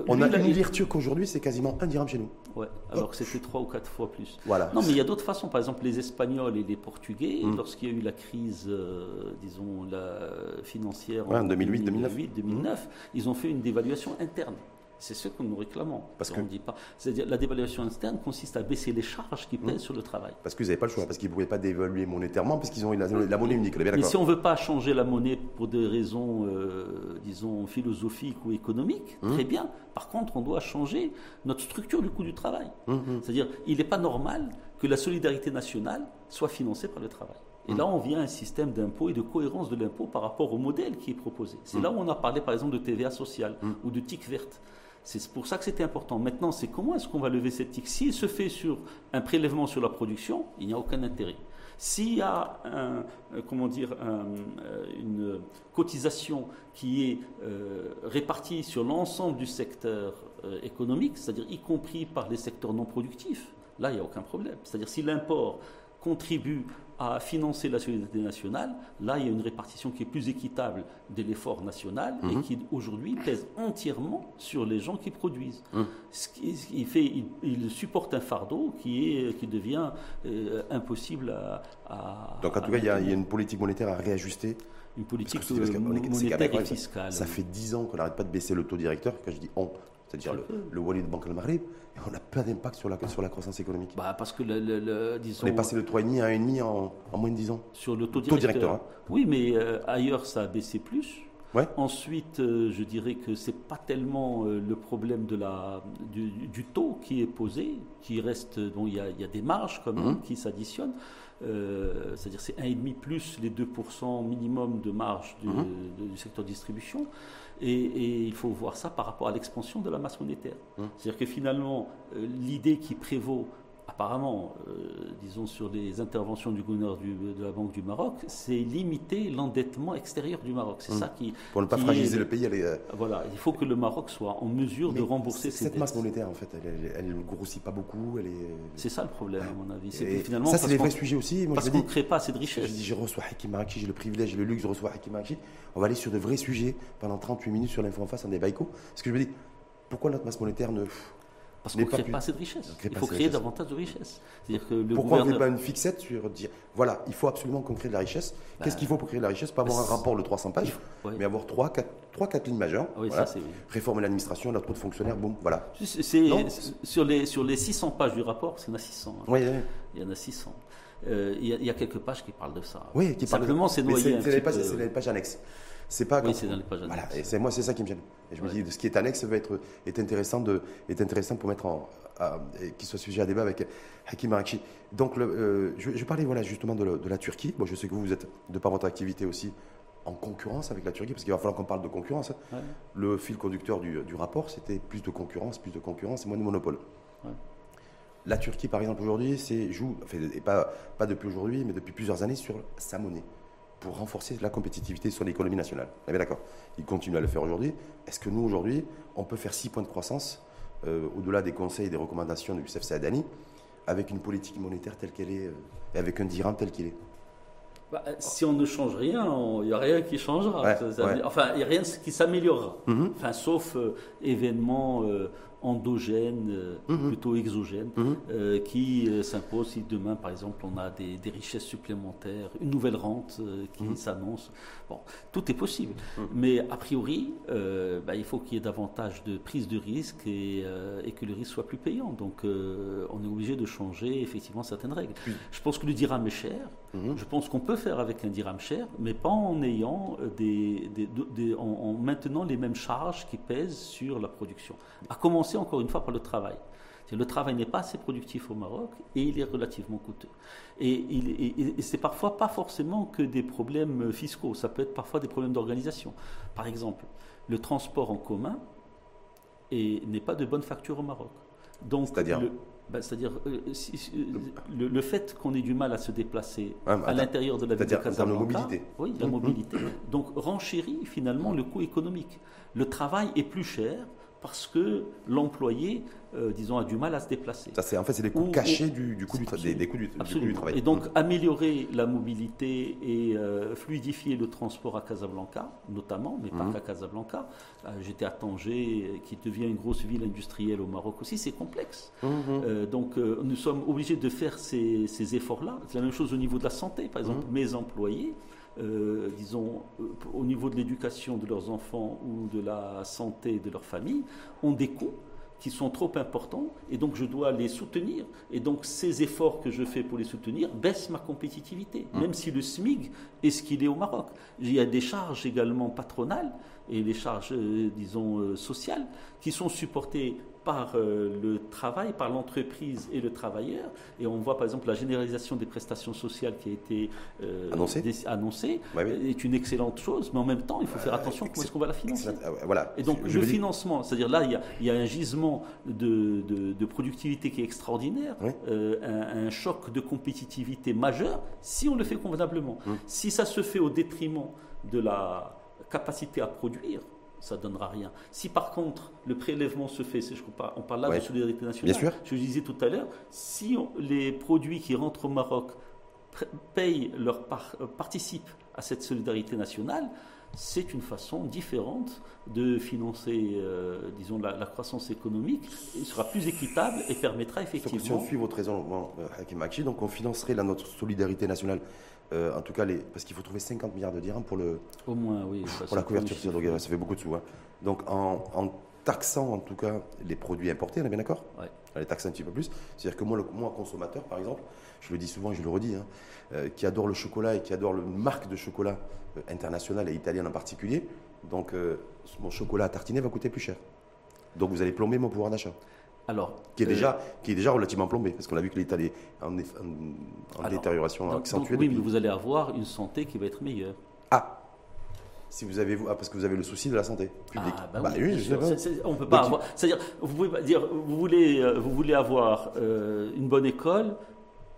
On a une vertu qu'aujourd'hui, c'est quasiment un dirham chez nous. Ouais, alors que c'était trois ou quatre fois plus. Voilà. Non, mais il y a d'autres façons. Par exemple, les Espagnols et les Portugais, hum. lorsqu'il y a eu la crise, euh, disons, la financière en 2008-2009, 2009, ils ont fait une dévaluation interne. C'est ce que nous réclamons. Parce que dit pas. C'est-à-dire la dévaluation externe consiste à baisser les charges qui pèsent mmh. sur le travail. Parce que vous n'avez pas le choix, parce qu'ils ne pouvaient pas dévaluer monétairement, parce qu'ils ont la, la monnaie unique. Mais si on ne veut pas changer la monnaie pour des raisons, euh, disons, philosophiques ou économiques, mmh. très bien. Par contre, on doit changer notre structure du coût du travail. Mmh, C'est-à-dire, il n'est pas normal que la solidarité nationale soit financée par le travail. Et là, on vient à un système d'impôt et de cohérence de l'impôt par rapport au modèle qui est proposé. C'est là où on a parlé, par exemple, de TVA sociale ou de TIC verte. C'est pour ça que c'était important. Maintenant, c'est comment est-ce qu'on va lever cette TIC S'il se fait sur un prélèvement sur la production, il n'y a aucun intérêt. S'il y a euh, comment dire, euh, une cotisation qui est euh, répartie sur l'ensemble du secteur économique, c'est-à-dire y compris par les secteurs non productifs, là, il n'y a aucun problème. C'est-à-dire si l'import contribue à financer la solidarité nationale, là, il y a une répartition qui est plus équitable de l'effort national et mhm. qui, aujourd'hui, pèse entièrement sur les gens qui produisent. Mhm. Ce qui, fait, il, supporte un fardeau qui, est, qui devient euh, impossible à, Donc, en tout cas, il y, a, une politique monétaire à réajuster une politique monétaire et fiscale. Ça, fait dix ans qu'on n'arrête pas de baisser le taux directeur. Quand je dis on, c'est-à-dire le, le Wali de Banque al-Maghrib, et on n'a pas d'impact sur la, sur la croissance économique. Bah parce que, le, disons, On est passé de 3,5 à 1,5 en, en moins de 10 ans. Sur le taux directeur. Hein. Oui, mais euh, ailleurs, ça a baissé plus. Ouais. Ensuite, euh, je dirais que ce n'est pas tellement euh, le problème de la, du, taux qui est posé, qui reste. Bon, il y a, y a, des marges quand même mmh. qui s'additionnent. C'est-à-dire c'est 1,5 plus les 2% minimum de marge du, mmh. du secteur distribution. Et, il faut voir ça par rapport à l'expansion de la masse monétaire. Hum. C'est-à-dire que finalement, euh, l'idée qui prévaut apparemment, euh, disons, sur les interventions du gouverneur de la Banque du Maroc, c'est limiter l'endettement extérieur du Maroc. C'est hum. ça qui. Pour ne pas fragiliser le pays. Euh, voilà, il faut que le Maroc soit en mesure de rembourser cette Cette masse monétaire, en fait, elle ne grossit pas beaucoup. Elle est... C'est ça le problème, à mon avis. finalement, ça, c'est des vrais sujets aussi. Moi, parce qu'on ne crée pas assez de richesse. Je dis, je reçois Hakim j'ai le privilège et le luxe de recevoir Hakim. On va aller sur de vrais sujets pendant 38 minutes sur l'info en face en débat éco. Ce que je me dis, pourquoi notre masse monétaire ne parce qu'on ne crée pas assez de richesse. Il faut créer davantage de richesse. Que le Pourquoi on ne fait pas une fixette sur dire voilà, il faut absolument qu'on crée de la richesse bah, Qu'est-ce qu'il faut pour créer de la richesse? Pas avoir un rapport de 300 pages, mais avoir 3, 4, 3, 4 lignes majeures. Ah voilà. Réformer l'administration, la trop de fonctionnaires, bon, voilà. sur, les, sur les 600 pages du rapport, c'est y en a 600. Hein. Oui, Il y en a 600. Euh, il, y a, quelques pages qui parlent de ça. Oui, qui Simplement, c'est noyé. C'est les, pages annexes. C'est pas. Oui, c'est dans les pages annexes. Voilà, et c'est moi, c'est ça qui me gêne. Et je me dis, ce qui est annexe va être est intéressant de est intéressant pour mettre en qui soit sujet à débat avec Hakim Arakchi. Donc, le, euh, je, parlais voilà justement de, la Turquie. Bon, je sais que vous, vous êtes de par votre activité aussi en concurrence avec la Turquie, parce qu'il va falloir qu'on parle de concurrence. Hein. Le fil conducteur du, du rapport, c'était plus de concurrence, plus de concurrence et moins de monopole. La Turquie, par exemple, aujourd'hui, joue, enfin, et pas, pas depuis aujourd'hui, mais depuis plusieurs années, sur sa monnaie pour renforcer la compétitivité sur l'économie nationale. On est d'accord Il continue à le faire aujourd'hui. Est-ce que nous, aujourd'hui, on peut faire 6 points de croissance euh, au-delà des conseils et des recommandations du Youssef Saadani avec une politique monétaire telle qu'elle est euh, et avec un dirham tel qu'il est? Bah, si on ne change rien, il n'y a rien qui changera. Enfin, il n'y a rien qui s'améliorera. Mm-hmm. Enfin, sauf euh, événements endogène, euh, mhm. plutôt exogène, mhm. euh, qui euh, s'impose si demain, par exemple, on a des, richesses supplémentaires, une nouvelle rente qui mhm. s'annonce. Bon, tout est possible. Mais a priori, bah, il faut qu'il y ait davantage de prise de risque et, et, que le risque soit plus payant. Donc, on est obligé de changer effectivement certaines règles. Je pense que le dirham est cher. Je pense qu'on peut faire avec un dirham cher, mais pas en ayant des, des, en, maintenant les mêmes charges qui pèsent sur la production. À commencer encore une fois par le travail. Le travail n'est pas assez productif au Maroc et il est relativement coûteux. Et, et c'est parfois pas forcément que des problèmes fiscaux, ça peut être parfois des problèmes d'organisation. Par exemple, le transport en commun n'est pas de bonne facture au Maroc. C'est-à-dire ben, C'est-à-dire euh, le, le, fait qu'on ait du mal à se déplacer à l'intérieur de la ville de Casablanca, mobilité. oui, la mobilité, donc renchérit finalement le coût économique. Le travail est plus cher parce que l'employé, euh, disons, a du mal à se déplacer. Ça, c'est, en fait, c'est des coûts cachés du, coût du, des, coûts du, travail. Et donc, mmh. améliorer la mobilité et euh, fluidifier le transport à Casablanca, notamment, mais pas mmh. qu'à Casablanca. Euh, j'étais à Tanger, qui devient une grosse ville industrielle au Maroc aussi, c'est complexe. Mmh. donc, nous sommes obligés de faire ces, ces efforts-là. C'est la même chose au niveau de la santé. Par exemple, mes employés, euh, disons, euh, au niveau de l'éducation de leurs enfants ou de la santé de leur famille, ont des coûts qui sont trop importants et donc je dois les soutenir. Et donc ces efforts que je fais pour les soutenir baissent ma compétitivité, mmh. même si le SMIG est ce qu'il est au Maroc. Il y a des charges également patronales et les charges, euh, disons, sociales qui sont supportées par euh, le travail, par l'entreprise et le travailleur. Et on voit par exemple la généralisation des prestations sociales qui a été euh, annoncée, est une excellente chose, mais en même temps, il faut faire euh, attention à comment est-ce qu'on va la financer. Voilà. Et donc le financement, c'est-à-dire là, il y, a, un gisement de, de, productivité qui est extraordinaire, un, choc de compétitivité majeur si on le fait convenablement. Hum. Si ça se fait au détriment de la capacité à produire, ça ne donnera rien. Si par contre le prélèvement se fait, je on parle là de solidarité nationale, Bien sûr. je disais tout à l'heure, si les produits qui rentrent au Maroc payent leur euh, participent à cette solidarité nationale, c'est une façon différente de financer, euh, disons, la, croissance économique. Il sera plus équitable et permettra effectivement. Si on suit votre raisonnement, euh, Hakim Akchi, donc on financerait la, notre solidarité nationale euh, en tout cas, les, parce qu'il faut trouver 50 milliards de dirhams pour, le, Au moins, oui, pour la couverture. Donc, ça fait beaucoup de sous. Hein. Donc, en, taxant en tout cas les produits importés, on est bien d'accord? Ouais. Les taxer un petit peu plus. C'est-à-dire que moi, le, moi, consommateur, par exemple, je le dis souvent et je le redis, hein, euh, qui adore le chocolat et qui adore le marque de chocolat euh, international et italien en particulier, donc mon chocolat à tartiner va coûter plus cher. Donc vous allez plomber mon pouvoir d'achat alors, qui, est déjà, qui est déjà relativement plombé, parce qu'on a vu que l'État est en, en, détérioration accentuée. oui, mais vous allez avoir une santé qui va être meilleure. Ah si vous avez ah, parce que vous avez le souci de la santé publique. Ah, bah, bah oui, on peut pas avoir. C'est-à-dire, vous pouvez dire, vous voulez, euh, vous voulez avoir euh, une bonne école,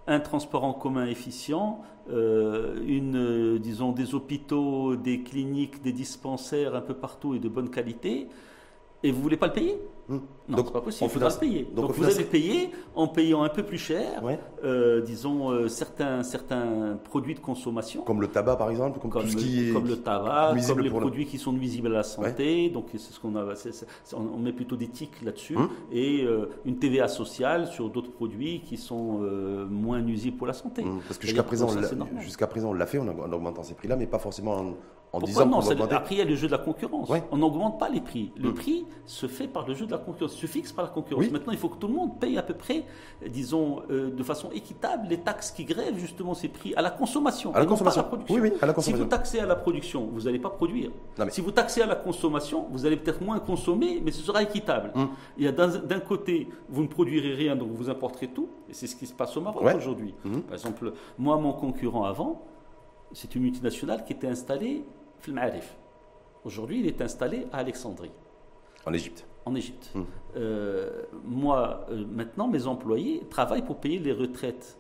un transport en commun efficient, euh, une, disons, des hôpitaux, des cliniques, des dispensaires un peu partout et de bonne qualité, et vous voulez pas le payer? Hmm. Non, donc, pas possible. Il faudra payer. Donc, vous allez payer en payant un peu plus cher, euh, disons, euh, certains, certains produits de consommation. Comme le tabac, par exemple Comme, tout ce qui est comme le tabac, comme les produits qui sont nuisibles à la santé. Donc, c'est ce qu'on a. on met plutôt des tics là-dessus. Hmm. Et euh, une TVA sociale sur d'autres produits qui sont moins nuisibles pour la santé. Hmm. Parce que jusqu'à présent, jusqu'à présent, on l'a fait en augmentant ces prix-là, mais pas forcément en en Pourquoi non Après, il y a le jeu de la concurrence. On n'augmente pas les prix. Le mm. prix se fait par le jeu de la concurrence, se fixe par la concurrence. Maintenant, il faut que tout le monde paye à peu près, disons, euh, de façon équitable, les taxes qui grèvent justement ces prix à la consommation. À la consommation. production. Oui, oui, à la consommation. Si vous taxez à la production, vous n'allez pas produire. Si vous taxez à la consommation, vous allez peut-être moins consommer, mais ce sera équitable. Mm. Il y a d'un côté, vous ne produirez rien, donc vous importerez tout. Et c'est ce qui se passe au Maroc aujourd'hui. Mm. Par exemple, moi, mon concurrent avant, c'est une multinationale qui était installée Aujourd'hui, il est installé à Alexandrie. En Égypte. En Égypte. Hmm. Euh, moi, euh, maintenant, mes employés travaillent pour payer les retraites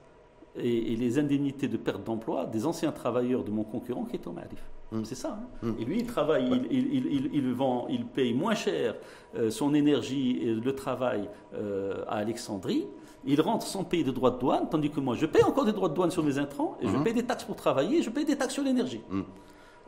et, les indemnités de perte d'emploi des anciens travailleurs de mon concurrent qui est au Marif. Hmm. C'est ça. Hein. Hmm. Et lui, il travaille, il, vend, il paye moins cher euh, son énergie et le travail à Alexandrie. Il rentre sans payer de droits de douane, tandis que moi, je paye encore des droits de douane sur mes intrants et je paye des taxes pour travailler et je paye des taxes sur l'énergie.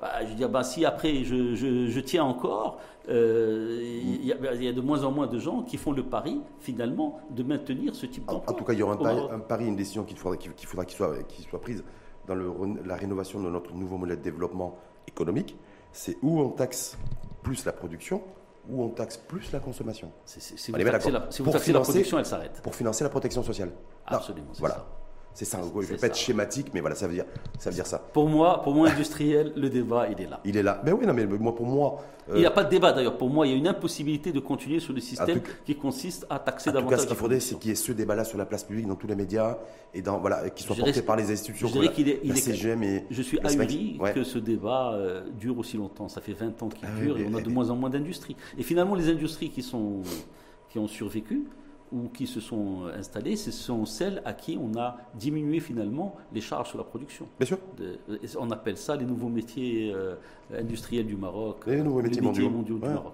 Bah, je veux dire, bah, si après je, je, tiens encore, euh, il y, a de moins en moins de gens qui font le pari, finalement, de maintenir ce type d'emploi. En, tout cas, il y aura un pari, une décision qu'il faudra qu'il faudra qu'il soit, soit prise dans le, la rénovation de notre nouveau modèle de développement économique. C'est où on taxe plus la production, ou on taxe plus la consommation. Si, vous, taxez la, si vous taxez la production, elle s'arrête. Pour financer la protection sociale. Absolument. Voilà. Ça. C'est ça. Je ne vais pas être schématique, mais voilà, ça veut dire ça. Veut dire ça. Pour moi, pour moi industriel, le débat, il est là. Il est là. Mais oui, non, mais moi, pour moi. Euh, il n'y a pas de débat d'ailleurs. Pour moi, il y a une impossibilité de continuer sur le système qui consiste à taxer davantage. En tout cas, ce qu'il faudrait, c'est qu'il y ait ce débat-là sur la place publique, dans tous les médias, et dans voilà, qui soit porté par les institutions. Je dirais qu'il est. Il CGM et je suis ahuri que ce débat euh, dure aussi longtemps. Ça fait 20 ans qu'il ah dure et on a de moins en moins d'industries. Et finalement, les industries qui sont qui ont survécu, ou qui se sont installées, ce sont celles à qui on a diminué finalement les charges sur la production. Bien sûr. on appelle ça les nouveaux métiers euh, industriels du Maroc. Les nouveaux métiers, mondiaux. du Maroc.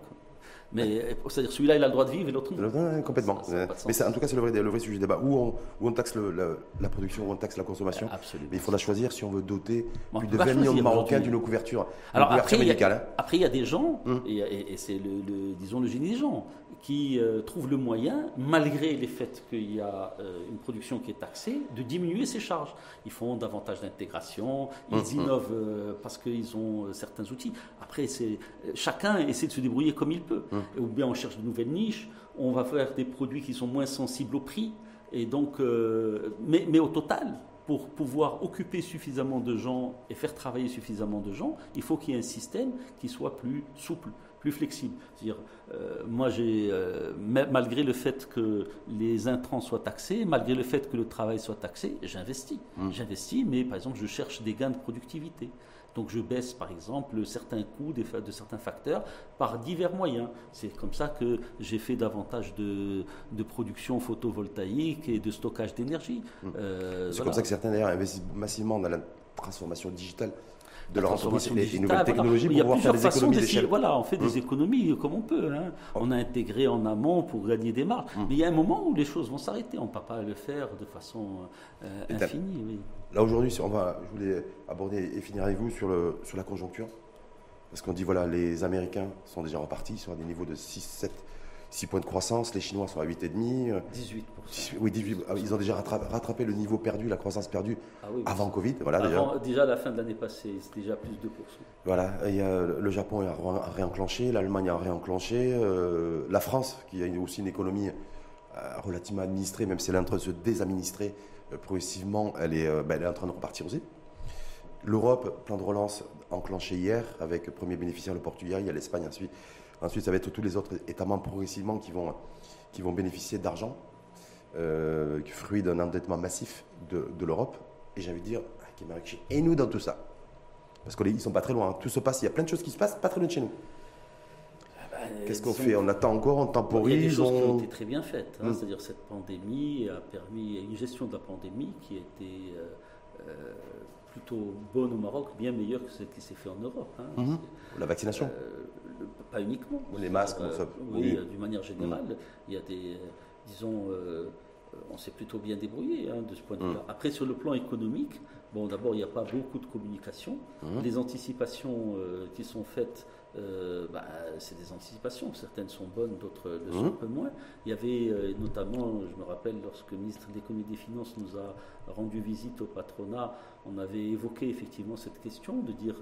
Mais c'est-à-dire celui-là, il a le droit de vivre et l'autre non. complètement. mais en tout cas, c'est le vrai, le vrai sujet de débat. Où on, où on taxe la production, où on taxe la consommation. Absolument. Mais il faudra choisir si on veut doter plus de 20 millions de Marocains d'une couverture, Alors, après, médicale. Hein. après, il y a des gens, hum. et, et c'est le, disons le génie des gens, qui euh, trouvent le moyen, malgré les faits qu'il y a euh, une production qui est taxée, de diminuer ses charges. Ils font davantage d'intégration, ils hum, hum. innovent euh, parce qu'ils ont certains outils. Après, c'est chacun essaie de se débrouiller comme il peut. Hum. Ou bien on cherche de nouvelles niches, on va faire des produits qui sont moins sensibles au prix. Et donc, mais, mais au total, pour pouvoir occuper suffisamment de gens et faire travailler suffisamment de gens, il faut qu'il y ait un système qui soit plus souple plus flexible. C'est-à-dire, euh, moi, j'ai, euh, malgré le fait que les intrants soient taxés, malgré le fait que le travail soit taxé, j'investis. Mmh. J'investis, mais par exemple, je cherche des gains de productivité. Donc je baisse par exemple certains coûts de certains facteurs par divers moyens. C'est comme ça que j'ai fait davantage de, production photovoltaïque et de stockage d'énergie. Mmh. Euh, c'est comme ça que certains d'ailleurs investissent massivement dans la transformation digitale de leur entreprise et les nouvelles technologies pour pouvoir faire des économies d'échelle. Voilà, on fait des mmh. économies comme on peut. Hein. Oh. On a intégré en amont pour gagner des marges. Mmh. Mais il y a un moment où les choses vont s'arrêter. On ne peut pas le faire de façon euh, infinie. Oui. Là aujourd'hui, on va, je voulais aborder et finir avec vous sur, le, sur la conjoncture. Parce qu'on dit, voilà, les Américains sont déjà repartis, ils sont à des niveaux de 6, 7, 6 points de croissance, les Chinois sont à 8,5. 18 Oui, 18, ah, ils ont déjà rattrapé, le niveau perdu, la croissance perdue ah avant Covid. Voilà, déjà. déjà la fin de l'année passée, c'était déjà plus de 2%. Voilà, il le Japon a réenclenché, l'Allemagne a réenclenché, euh, la France, qui a aussi une économie euh, relativement administrée, même si elle est en train de se désadministrer, euh, progressivement, elle est, ben, elle est en train de repartir aussi. L'Europe, plan de relance enclenché hier, avec premier bénéficiaire le Portugal, il y a l'Espagne ensuite. Ensuite, ça va être tous les autres États membres progressivement qui vont, qui vont bénéficier d'argent, euh, fruit d'un endettement massif de, de l'Europe. Et j'ai envie de dire, et nous dans tout ça Parce qu'ils ne sont pas très loin. Hein. Tout se passe, il y a plein de choses qui se passent pas très loin de chez nous. Ah bah, Qu'est-ce qu'on fait? On attend encore, on temporise. Il y a des choses qui ont été très bien faites. Hein. Hmm. C'est-à-dire cette pandémie a permis une gestion de la pandémie qui a été euh, euh, plutôt bonne au Maroc, bien meilleure que ce qui s'est fait en Europe. Hein. Mhm. La vaccination pas uniquement. Les masques, euh, oui, euh, d'une manière générale, mm. il y a des, euh, disons, on s'est plutôt bien débrouillé hein, de ce point de vue-là. Mm. Après, sur le plan économique, bon, d'abord, il n'y a pas beaucoup de communication. Mm. Les anticipations qui sont faites bah, c'est des anticipations. Certaines sont bonnes, d'autres le sont un peu moins. Il y avait notamment, je me rappelle, lorsque le ministre de l'économie et des finances nous a rendu visite au patronat, on avait évoqué effectivement cette question de dire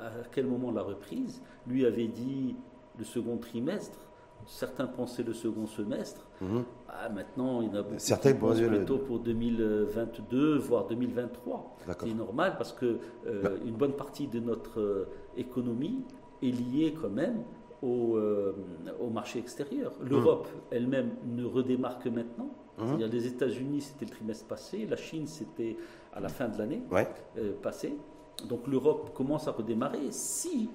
à quel moment la reprise. Lui avait dit le second trimestre. Certains pensaient le second semestre. Mhm. Ah, maintenant, il y en a beaucoup Certains qui pensent plutôt pour 2022, voire 2023. C'est normal parce que euh, bah. une bonne partie de notre euh, économie est liée quand même au, euh, au marché extérieur. Mhm. L'Europe elle-même ne redémarre que maintenant. Mhm. Les États-Unis, c'était le trimestre passé. La Chine, c'était à la fin de l'année passée. Donc l'Europe commence à redémarrer. Si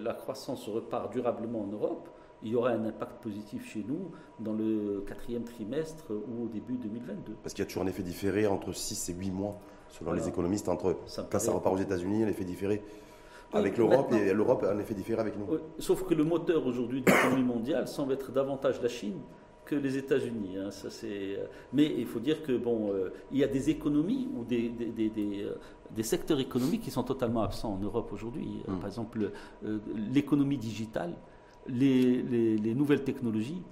la croissance repart durablement en Europe, il y aura un impact positif chez nous dans le quatrième trimestre ou au début 2022. Parce qu'il y a toujours un effet différé entre 6 et 8 mois, selon les économistes, entre quand ça repart aux États-Unis, un effet différé avec l'Europe et l'Europe a un effet différé avec nous. sauf que le moteur aujourd'hui de l'économie mondiale semble être davantage la Chine que les États-Unis. Hein, euh, mais il faut dire que bon, euh, il y a des économies ou des, euh, des, secteurs économiques qui sont totalement absents en Europe aujourd'hui. Hmm. Par exemple, l'économie digitale, les, les, nouvelles technologies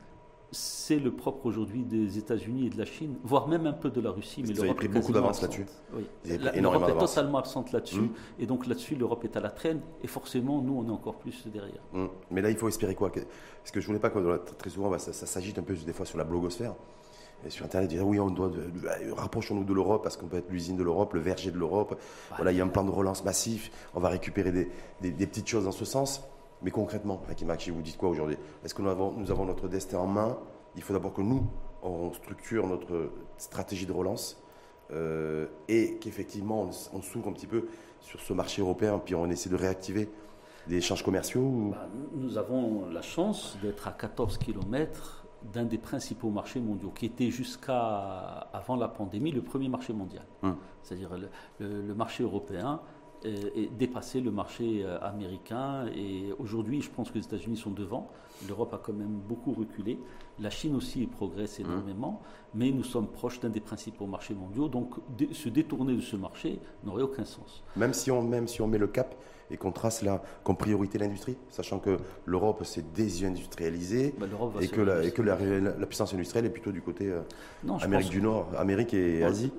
c'est le propre aujourd'hui des États-Unis et de la Chine, voire même un peu de la Russie. Mais l'Europe pris beaucoup d'avance là-dessus. Oui. L'Europe est totalement absente là-dessus, hmm. et donc là-dessus, l'Europe est à la traîne, et forcément, nous, on est encore plus derrière. Hmm. Mais là, il faut espérer quoi? Parce que je voulais pas que très souvent, bah, ça, s'agite un peu des fois sur la blogosphère. Et sur Internet, dire oui, on doit bah, rapprochons-nous de l'Europe parce qu'on peut être l'usine de l'Europe, le verger de l'Europe. Voilà, il y a un plan de relance massif. On va récupérer des, des petites choses dans ce sens. Mais concrètement, Hakimachi, vous dites quoi aujourd'hui? Est-ce que nous avons, nous avons, notre destin en main? Il faut d'abord que nous, on structure notre stratégie de relance euh, et qu'effectivement, on, s'ouvre un petit peu sur ce marché européen, puis on essaie de réactiver des échanges commerciaux bah, Nous avons la chance d'être à 14 km d'un des principaux marchés mondiaux, qui était jusqu'à avant la pandémie le premier marché mondial. Hum. C'est-à-dire le, marché européen et dépasser le marché euh, américain. Et aujourd'hui, je pense que les États-Unis sont devant. L'Europe a quand même beaucoup reculé. La Chine aussi progresse mmh. énormément. Mais nous sommes proches d'un des principaux marchés mondiaux. Donc, se détourner de ce marché n'aurait aucun sens. Même si on, même si on met le cap et qu'on trace là comme priorité l'industrie, sachant que l'Europe s'est désindustrialisée bah, et, que la, et que la, puissance industrielle est plutôt du côté euh, Amérique du Nord, Amérique et Asie.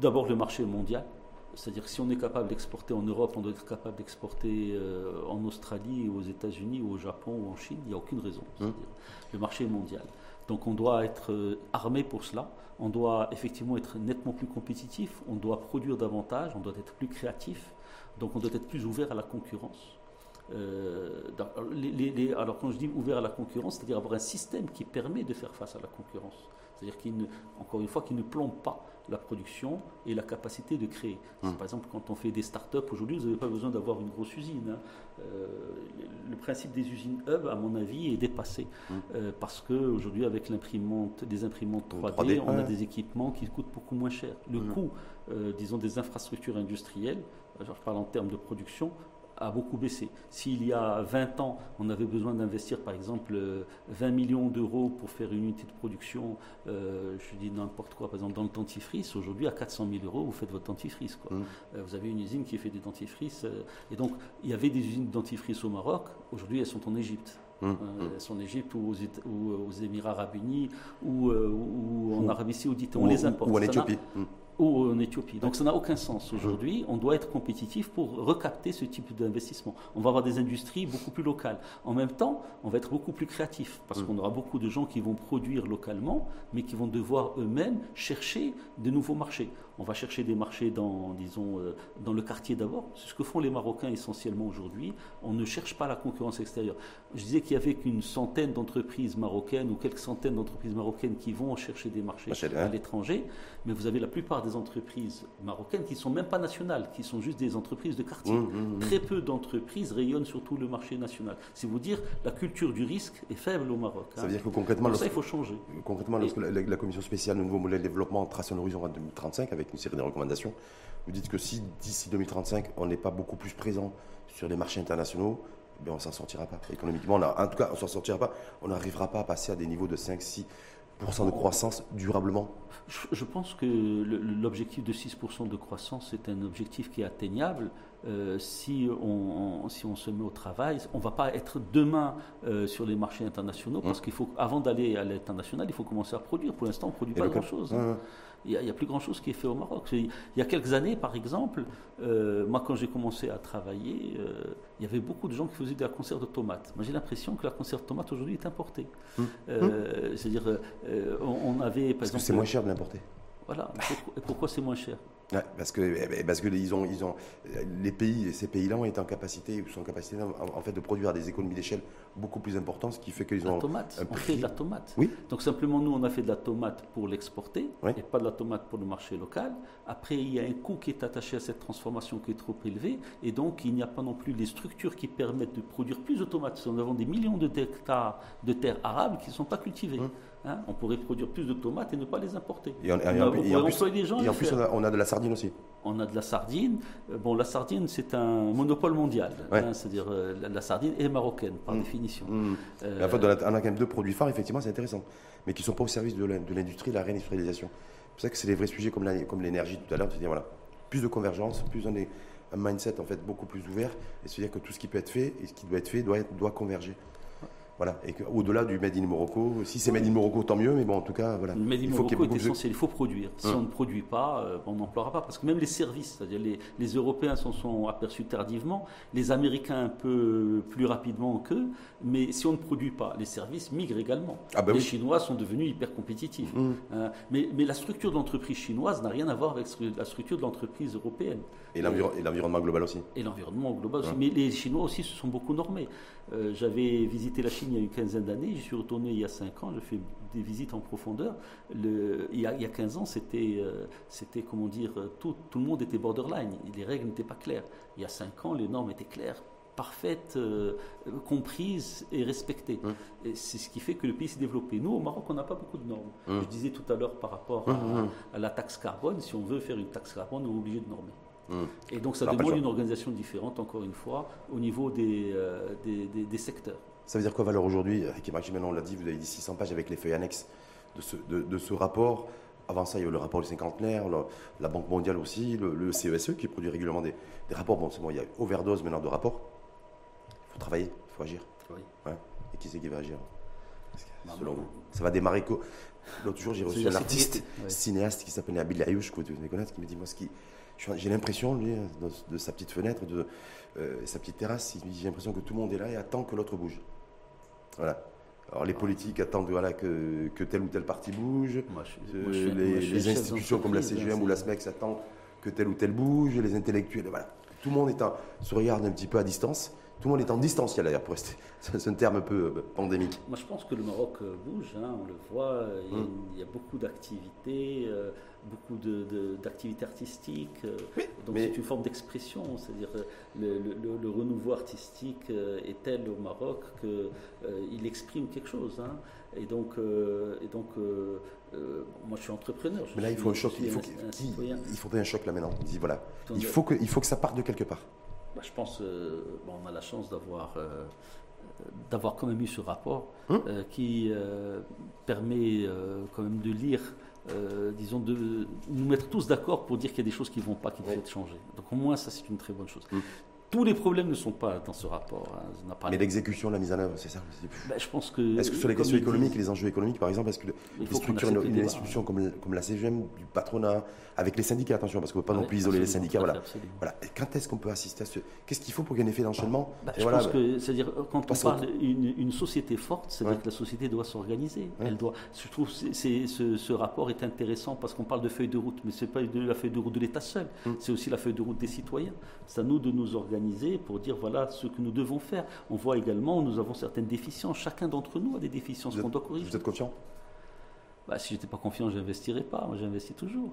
D'abord le marché mondial, c'est-à-dire que si on est capable d'exporter en Europe, on doit être capable d'exporter euh, en Australie, aux États-Unis, au Japon, ou en Chine. Il n'y a aucune raison. Hum. Le marché est mondial. Donc on doit être euh, armé pour cela. On doit effectivement être nettement plus compétitif. On doit produire davantage. On doit être plus créatif. Donc on doit être plus ouvert à la concurrence. alors quand je dis ouvert à la concurrence, c'est-à-dire avoir un système qui permet de faire face à la concurrence. C'est-à-dire qu'il encore une fois, qu'il ne plombe pas la production et la capacité de créer. Hum. Par exemple, quand on fait des start-up aujourd'hui, vous n'avez pas besoin d'avoir une grosse usine. Hein. Euh, le principe des usines hub, à mon avis, est dépassé. Hum. Euh, parce qu'aujourd'hui, avec l'imprimante, des imprimantes 3D, on a des équipements qui coûtent beaucoup moins cher. Le hum. coût, euh, disons, des infrastructures industrielles, je parle en termes de production, a beaucoup baissé. S'il y a 20 ans, on avait besoin d'investir par exemple 20 millions d'euros pour faire une unité de production, euh, je dis n'importe quoi, par exemple dans le dentifrice, aujourd'hui à 400 000 euros, vous faites votre dentifrice. Quoi. Mmh. Euh, vous avez une usine qui fait des dentifrices. Euh, et donc, il y avait des usines de dentifrice au Maroc, aujourd'hui elles sont en Égypte. Mmh. Mmh. elles sont en Égypte ou aux, Émirats arabes unis ou, en Arabie saoudite. On les importe. Ou en Éthiopie ou en Éthiopie. Donc ça n'a aucun sens. Aujourd'hui, on doit être compétitif pour recapter ce type d'investissement. On va avoir des industries beaucoup plus locales. En même temps, on va être beaucoup plus créatif parce mm. qu'on aura beaucoup de gens qui vont produire localement, mais qui vont devoir eux-mêmes chercher de nouveaux marchés. On va chercher des marchés dans, disons, euh, dans le quartier d'abord. C'est ce que font les Marocains essentiellement aujourd'hui. On ne cherche pas la concurrence extérieure. Je disais qu'il y avait qu'une centaine d'entreprises marocaines ou quelques centaines d'entreprises marocaines qui vont chercher des marchés à l'étranger, mais vous avez la plupart des entreprises marocaines qui ne sont même pas nationales, qui sont juste des entreprises de quartier. Mmh, mmh, mmh. Très peu d'entreprises rayonnent sur tout le marché national. C'est vous dire, la culture du risque est faible au Maroc. Ça veut dire que concrètement, ça, il faut changer. Concrètement, lorsque la, commission spéciale, le nouveau modèle de développement trace un horizon à 2035 avec une série de recommandations, vous dites que si d'ici 2035, on n'est pas beaucoup plus présent sur les marchés internationaux, eh on ne s'en sortira pas. Économiquement, en tout cas, on ne s'en sortira pas. On n'arrivera pas à passer à des niveaux de 5-6% de croissance durablement je, pense que l'objectif de 6% de croissance est un objectif qui est atteignable. Euh, si, on, si on se met au travail, on ne va pas être demain euh, sur les marchés internationaux parce qu'il faut, avant d'aller à l'international, il faut commencer à produire. Pour l'instant, on ne produit pas grand-chose. Hein il n'y a, plus grand-chose qui est fait au Maroc. Il y a quelques années, par exemple, euh, moi, quand j'ai commencé à travailler, euh, il y avait beaucoup de gens qui faisaient de la conserve de tomates. Moi, j'ai l'impression que la conserve de tomates aujourd'hui est importée. Hum. Euh, hum. C'est-à-dire, on, avait, par Parce que c'est moins cher de l'importer. Voilà. Et pourquoi c'est moins cher? Parce que, eh ben, parce que ils ont, ils ont, les pays, ces pays-là ont été en capacité, sont en capacité en, fait de produire des économies d'échelle beaucoup plus importantes, ce qui fait qu'ils ont. La tomate, on fait de la tomate. Oui. Donc simplement nous, on a fait de la tomate pour l'exporter et pas de la tomate pour le marché local. Après, il y a un coût qui est attaché à cette transformation qui est trop élevé, et donc il n'y a pas non plus les structures qui permettent de produire plus de tomates. Nous avons des millions de hectares de terres arables qui ne sont pas cultivées. Hum. Hein, on pourrait produire plus de tomates et ne pas les importer. Et, en, plus, des gens et en plus on, a, de la sardine aussi. On a de la sardine. Euh, bon, la sardine, c'est un monopole mondial. Hein, c'est-à-dire euh, la, sardine est marocaine, par mm. définition. Mm. Euh, en fait, on a, quand même deux produits phares, effectivement, c'est intéressant. Mais qui ne sont pas au service de l'industrie, de la réindustrialisation. C'est pour ça que c'est des vrais sujets comme l'énergie tout à l'heure. dire voilà, plus de convergence, plus on est un mindset en fait beaucoup plus ouvert. Et se dire que tout ce qui peut être fait et ce qui doit être fait doit, doit converger. Voilà. Et au-delà du Made in Morocco, si c'est Made in Morocco, tant mieux, mais bon, en tout cas, voilà. Le Made in il faut Morocco est essentiel, il faut produire. Si hum. on ne produit pas, euh, on n'emploiera pas. Parce que même les services, c'est-à-dire les, Européens s'en sont aperçus tardivement, les Américains un peu plus rapidement qu'eux, mais si on ne produit pas, les services migrent également. Ah ben les Chinois sont devenus hyper compétitifs. Hum. Hein. mais, mais, la structure de l'entreprise chinoise n'a rien à voir avec la structure de l'entreprise européenne. Et l'environnement global aussi. Et l'environnement global aussi. Mais les Chinois aussi se sont beaucoup normés. Euh, j'avais visité la Chine il y a une quinzaine d'années, je suis retourné il y a 5 ans, je fais des visites en profondeur. Le, il, y a, il, y a, 15 ans, c'était, euh, c'était comment dire, tout, tout, le monde était borderline, les règles n'étaient pas claires. Il y a 5 ans, les normes étaient claires, parfaites, euh, comprises et respectées. C'est ce qui fait que le pays s'est développé. Nous, au Maroc, on n'a pas beaucoup de normes. Je disais tout à l'heure par rapport à, à, la taxe carbone, si on veut faire une taxe carbone, on est obligé de normer. Et donc ça demande une organisation différente, encore une fois, au niveau des, euh, des, secteurs. Ça veut dire quoi valeur aujourd'hui Qui maintenant on l'a dit, vous avez dit 600 pages avec les feuilles annexes de ce, de, ce rapport. Avant ça, il y a eu le rapport du cinquantenaire, la Banque mondiale aussi, le, CESE e qui produit régulièrement des, rapports. Bon, c'est bon, il y a overdose maintenant de rapports. Il faut travailler, il faut agir. Et qui c'est qui va agir bah, Selon vous Ça va démarrer. L'autre jour, j'ai reçu un artiste, cinéaste qui s'appelle Abil Ayouch, que vous devez connaître, qui me dit Moi, ce qui, j'ai l'impression, lui, de, sa petite fenêtre, de euh, sa petite terrasse, j'ai l'impression que tout le monde est là et attend que l'autre bouge. Voilà. Alors les politiques attendent voilà, que, que tel ou tel parti bouge. Euh, les, institutions comme la CGM ou la SMEX attendent que tel ou tel bouge. Les intellectuels, voilà. Tout le monde est se regarde un petit peu à distance. Tout le monde est en distanciel d'ailleurs, pour rester. C'est un terme un peu euh, pandémique. Moi, je pense que le Maroc euh, bouge, hein, on le voit. Il y a, hmm. beaucoup d'activités, beaucoup d'activités artistiques. donc, c'est une forme d'expression. C'est-à-dire, le, renouveau artistique est tel au Maroc qu'il exprime quelque chose. Hein. Et donc, et donc moi, je suis entrepreneur. Mais là, il faut un choc. Il faut, il, faut un choc là maintenant. Il voilà, il faut que, il faut que ça parte de quelque part. Bah, je pense euh, bon, on a la chance d'avoir euh, d'avoir quand même eu ce rapport hum. euh, qui permet quand même de lire, disons, de nous mettre tous d'accord pour dire qu'il y a des choses qui ne vont pas, qui doivent être changées. Donc au moins, ça, c'est une très bonne chose. Hum tous les problèmes ne sont pas dans ce rapport. Hein. Mais l'exécution, la mise en œuvre, c'est ça ben, je pense que. Est-ce que sur les questions économiques, les enjeux économiques, par exemple, est-ce que les structures, une, institution comme, comme la CGM, du patronat, avec les syndicats, attention, parce qu'on ne peut pas non plus isoler les syndicats, voilà. voilà. Quand est-ce qu'on peut assister à ce. Qu'est-ce qu'il faut pour qu'il y ait un effet d'enchaînement bah, Je pense que, c'est-à-dire, quand on parle d'une société forte, c'est-à-dire que la société doit s'organiser. Elle doit. Je trouve que ce, ce rapport est intéressant parce qu'on parle de feuille de route, mais ce n'est pas la feuille de route de l'État seul, hum. c'est aussi la feuille de route des citoyens. C'est à nous de nous organiser pour dire voilà ce que nous devons faire. On voit également, nous avons certaines déficiences. Chacun d'entre nous a des déficiences qu'on doit corriger. Vous êtes confiant? Bah, Si je n'étais pas confiant, je n'investirais pas. Moi, j'investis toujours.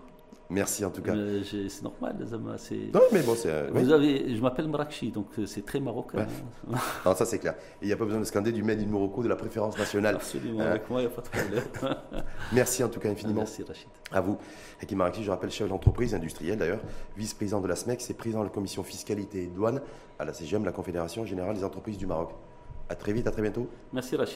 Merci en tout cas. C'est normal, les Non, mais bon, c'est. Vous avez, je m'appelle Mrakchi, donc euh, c'est très marocain. non, ça c'est clair. Il n'y a pas besoin de scander du Made in Morocco, de la préférence nationale. Absolument, hein avec moi, il n'y a pas de problème. Merci en tout cas infiniment. Merci Rachid. À vous. Hakim Mrakchi, je rappelle chef d'entreprise industrielle d'ailleurs, vice-président de la SMEC, et président de la commission fiscalité et douane à la CGM, la Confédération Générale des Entreprises du Maroc. À très vite, à très bientôt. Merci Rachid.